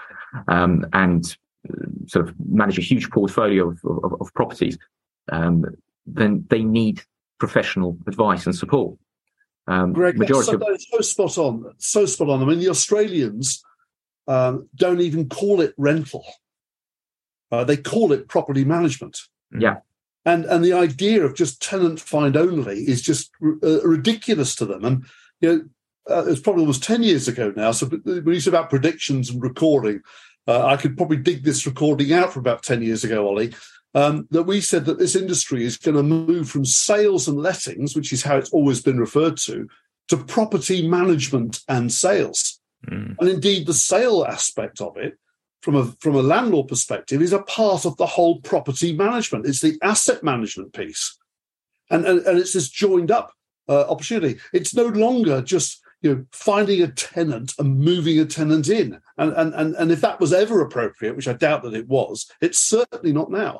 um, and uh, sort of manage a huge portfolio of, of, of properties, um, then they need professional advice and support. Um, Greg, majority so, of... so spot on, so spot on. I mean, the Australians um, don't even call it rental; uh, they call it property management. Yeah, and and the idea of just tenant find only is just uh, ridiculous to them. And you know, uh, it's probably almost ten years ago now. So we used about predictions and recording. Uh, I could probably dig this recording out from about ten years ago, Ollie um, that we said that this industry is going to move from sales and lettings, which is how it's always been referred to, to property management and sales. Mm. And indeed, the sale aspect of it, from a from a landlord perspective, is a part of the whole property management. It's the asset management piece, and and, and it's this joined up uh, opportunity. It's no longer just you know finding a tenant and moving a tenant in and, and and and if that was ever appropriate which i doubt that it was it's certainly not now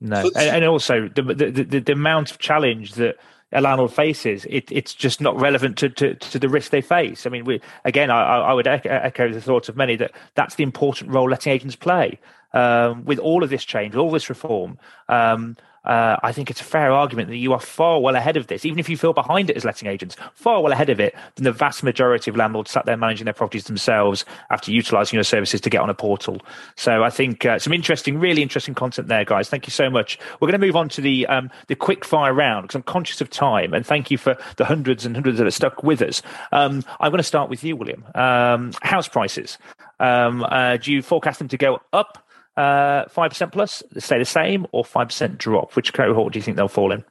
no, and, and, also the, the, the the amount of challenge that a landlord faces, it, it's just not relevant to, to, to, the risk they face. I mean, we again, I, I would echo, echo, the thoughts of many that that's the important role letting agents play um, with all of this change, all this reform. Um, uh, I think it's a fair argument that you are far well ahead of this, even if you feel behind it as letting agents, far well ahead of it than the vast majority of landlords sat there managing their properties themselves after utilizing your services to get on a portal. So I think uh, some interesting, really interesting content there, guys. Thank you so much. We're going to move on to the um, the quick fire round because I'm conscious of time, and thank you for the hundreds and hundreds that are stuck with us. Um, I'm going to start with you, William. Um, house prices. Um, uh, do you forecast them to go up? Uh, five percent plus, stay the same, or five percent drop? Which cohort do you think they'll fall in?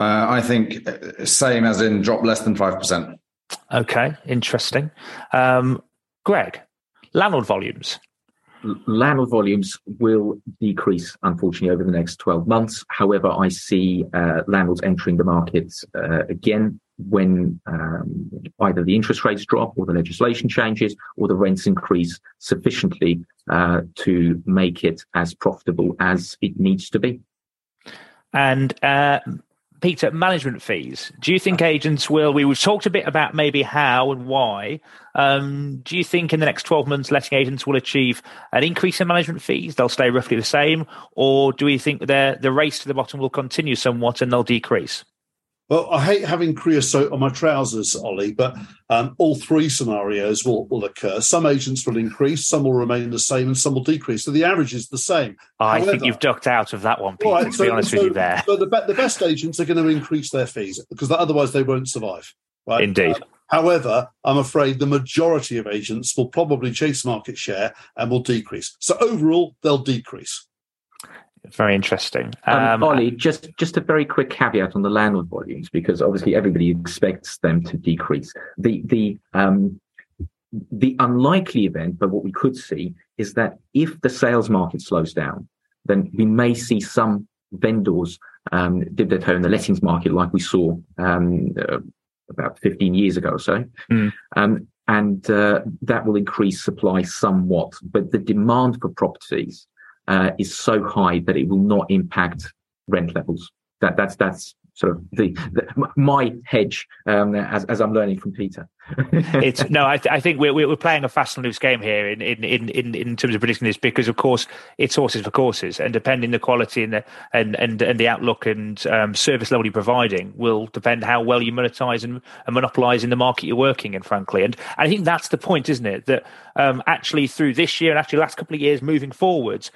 Uh, I think uh, same as in drop less than five percent. Okay, interesting. Um, Greg, landlord volumes. Landlord volumes will decrease, unfortunately, over the next 12 months. However, I see uh, landlords entering the market uh, again when um, either the interest rates drop or the legislation changes or the rents increase sufficiently uh, to make it as profitable as it needs to be. And uh, Peter, management fees. Do you think agents will? We, have talked a bit about maybe how and why. Um, do you think in the next 12 months, letting agents will achieve an increase in management fees? They'll stay roughly the same? Or do we think the race to the bottom will continue somewhat and they'll decrease? Well, I hate having creosote on my trousers, Ollie, but um, all three scenarios will, will occur. Some agents will increase, some will remain the same, and some will decrease. So the average is the same. I However, think you've ducked out of that one, Peter, right, to so, be honest so, with you there. So the, the best agents are going to increase their fees because otherwise they won't survive. Right? Indeed. Um, however, I'm afraid the majority of agents will probably chase market share and will decrease. So overall, they'll decrease. Very interesting. Um, um, Ollie, just just a very quick caveat on the landlord volumes, because obviously everybody expects them to decrease. The the um, the unlikely event, but what we could see is that if the sales market slows down, then we may see some vendors um, dip their toe in the lettings market, like we saw um, uh, about 15 years ago or so. Mm. Um, and uh, that will increase supply somewhat, but the demand for properties uh, is so high that it will not impact rent levels. That that's that's sort of the, the my hedge um, as, as I'm learning from Peter. *laughs* it's no, I, th- I think we're we're playing a fast and loose game here in in, in in terms of predicting this because of course it's horses for courses and depending the quality and the and and, and the outlook and um, service level you're providing will depend how well you monetize and, and monopolize in the market you're working in. Frankly, and I think that's the point, isn't it? That um, actually through this year and actually last couple of years moving forwards,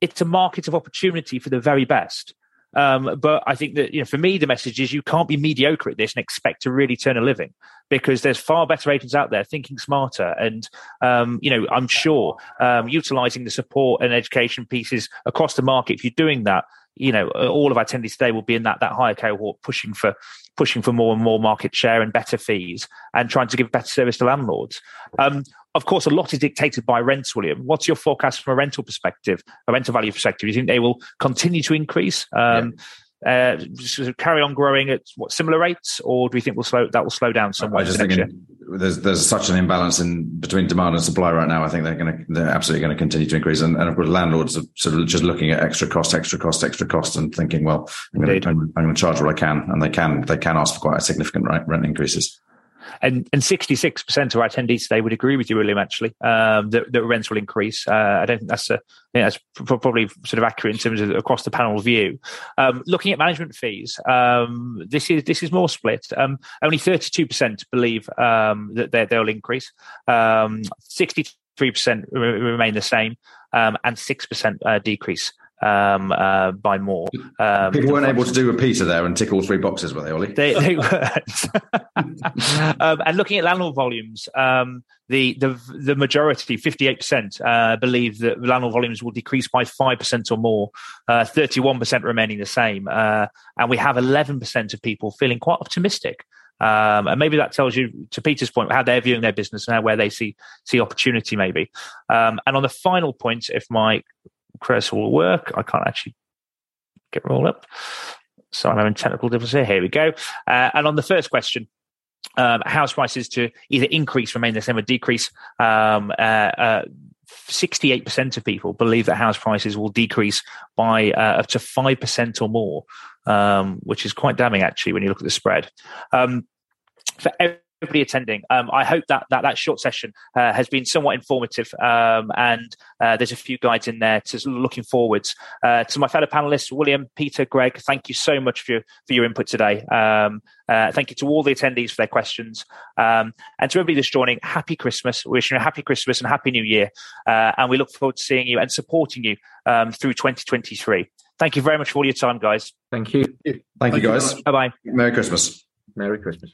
it's a market of opportunity for the very best. Um, but I think that you know, for me, the message is you can't be mediocre at this and expect to really turn a living because there's far better agents out there thinking smarter. And um, you know, I'm sure um, utilizing the support and education pieces across the market. If you're doing that, you know, all of our attendees today will be in that that higher cohort, pushing for pushing for more and more market share and better fees, and trying to give better service to landlords. Um, of course, a lot is dictated by rents, William. What's your forecast from a rental perspective, a rental value perspective? Do you think they will continue to increase? Um, yeah. Uh, carry on growing at what similar rates, or do we think we'll slow that will slow down somewhat? I just think there's there's such an imbalance in between demand and supply right now. I think they're going to they're absolutely going to continue to increase, and, and of course landlords are sort of just looking at extra cost, extra cost, extra cost, and thinking, well, I'm going, to, I'm, I'm going to charge what I can, and they can they can ask for quite a significant rent increases. And and 66% of our attendees today would agree with you, William, actually, um, that, that rents will increase. Uh, I don't think that's a, that's probably sort of accurate in terms of across the panel view. Um, looking at management fees, um, this is this is more split. Um, only 32% believe um, that they'll increase. 63% um, remain the same, and 6% uh, decrease um, uh, by more. Um, People weren't able to do a Peter there and tick all three boxes, were they, Ollie? They, they weren't. *laughs* um, and looking at landlord volumes, um, the the the majority, fifty eight percent, uh, believe that landlord volumes will decrease by five percent or more. Uh, Thirty one percent remaining the same, uh, and we have eleven percent of people feeling quite optimistic. Um, and maybe that tells you, to Peter's point, how they're viewing their business and how, where they see see opportunity, maybe. Um, and on the final point, if my cursor will work. I can't actually get roll up. So I'm having technical difficulties here. Here we go. Uh, and on the first question, um, house prices to either increase, remain the same, or decrease. Um, uh, uh, 68% of people believe that house prices will decrease by uh, up to 5% or more, um, which is quite damning actually when you look at the spread. Um, for everybody attending. Um, I hope that that, that short session uh, has been somewhat informative, um, and uh, there's a few guides in there to looking forwards. Uh, to my fellow panelists, William, Peter, Greg, thank you so much for your, for your input today. Um, uh, thank you to all the attendees for their questions, um, and to everybody that's joining. Happy Christmas! Wishing you a happy Christmas and happy New Year, uh, and we look forward to seeing you and supporting you um, through 2023. Thank you very much for all your time, guys. Thank you. Thank, thank you, guys. Bye bye. Merry Christmas. Merry Christmas.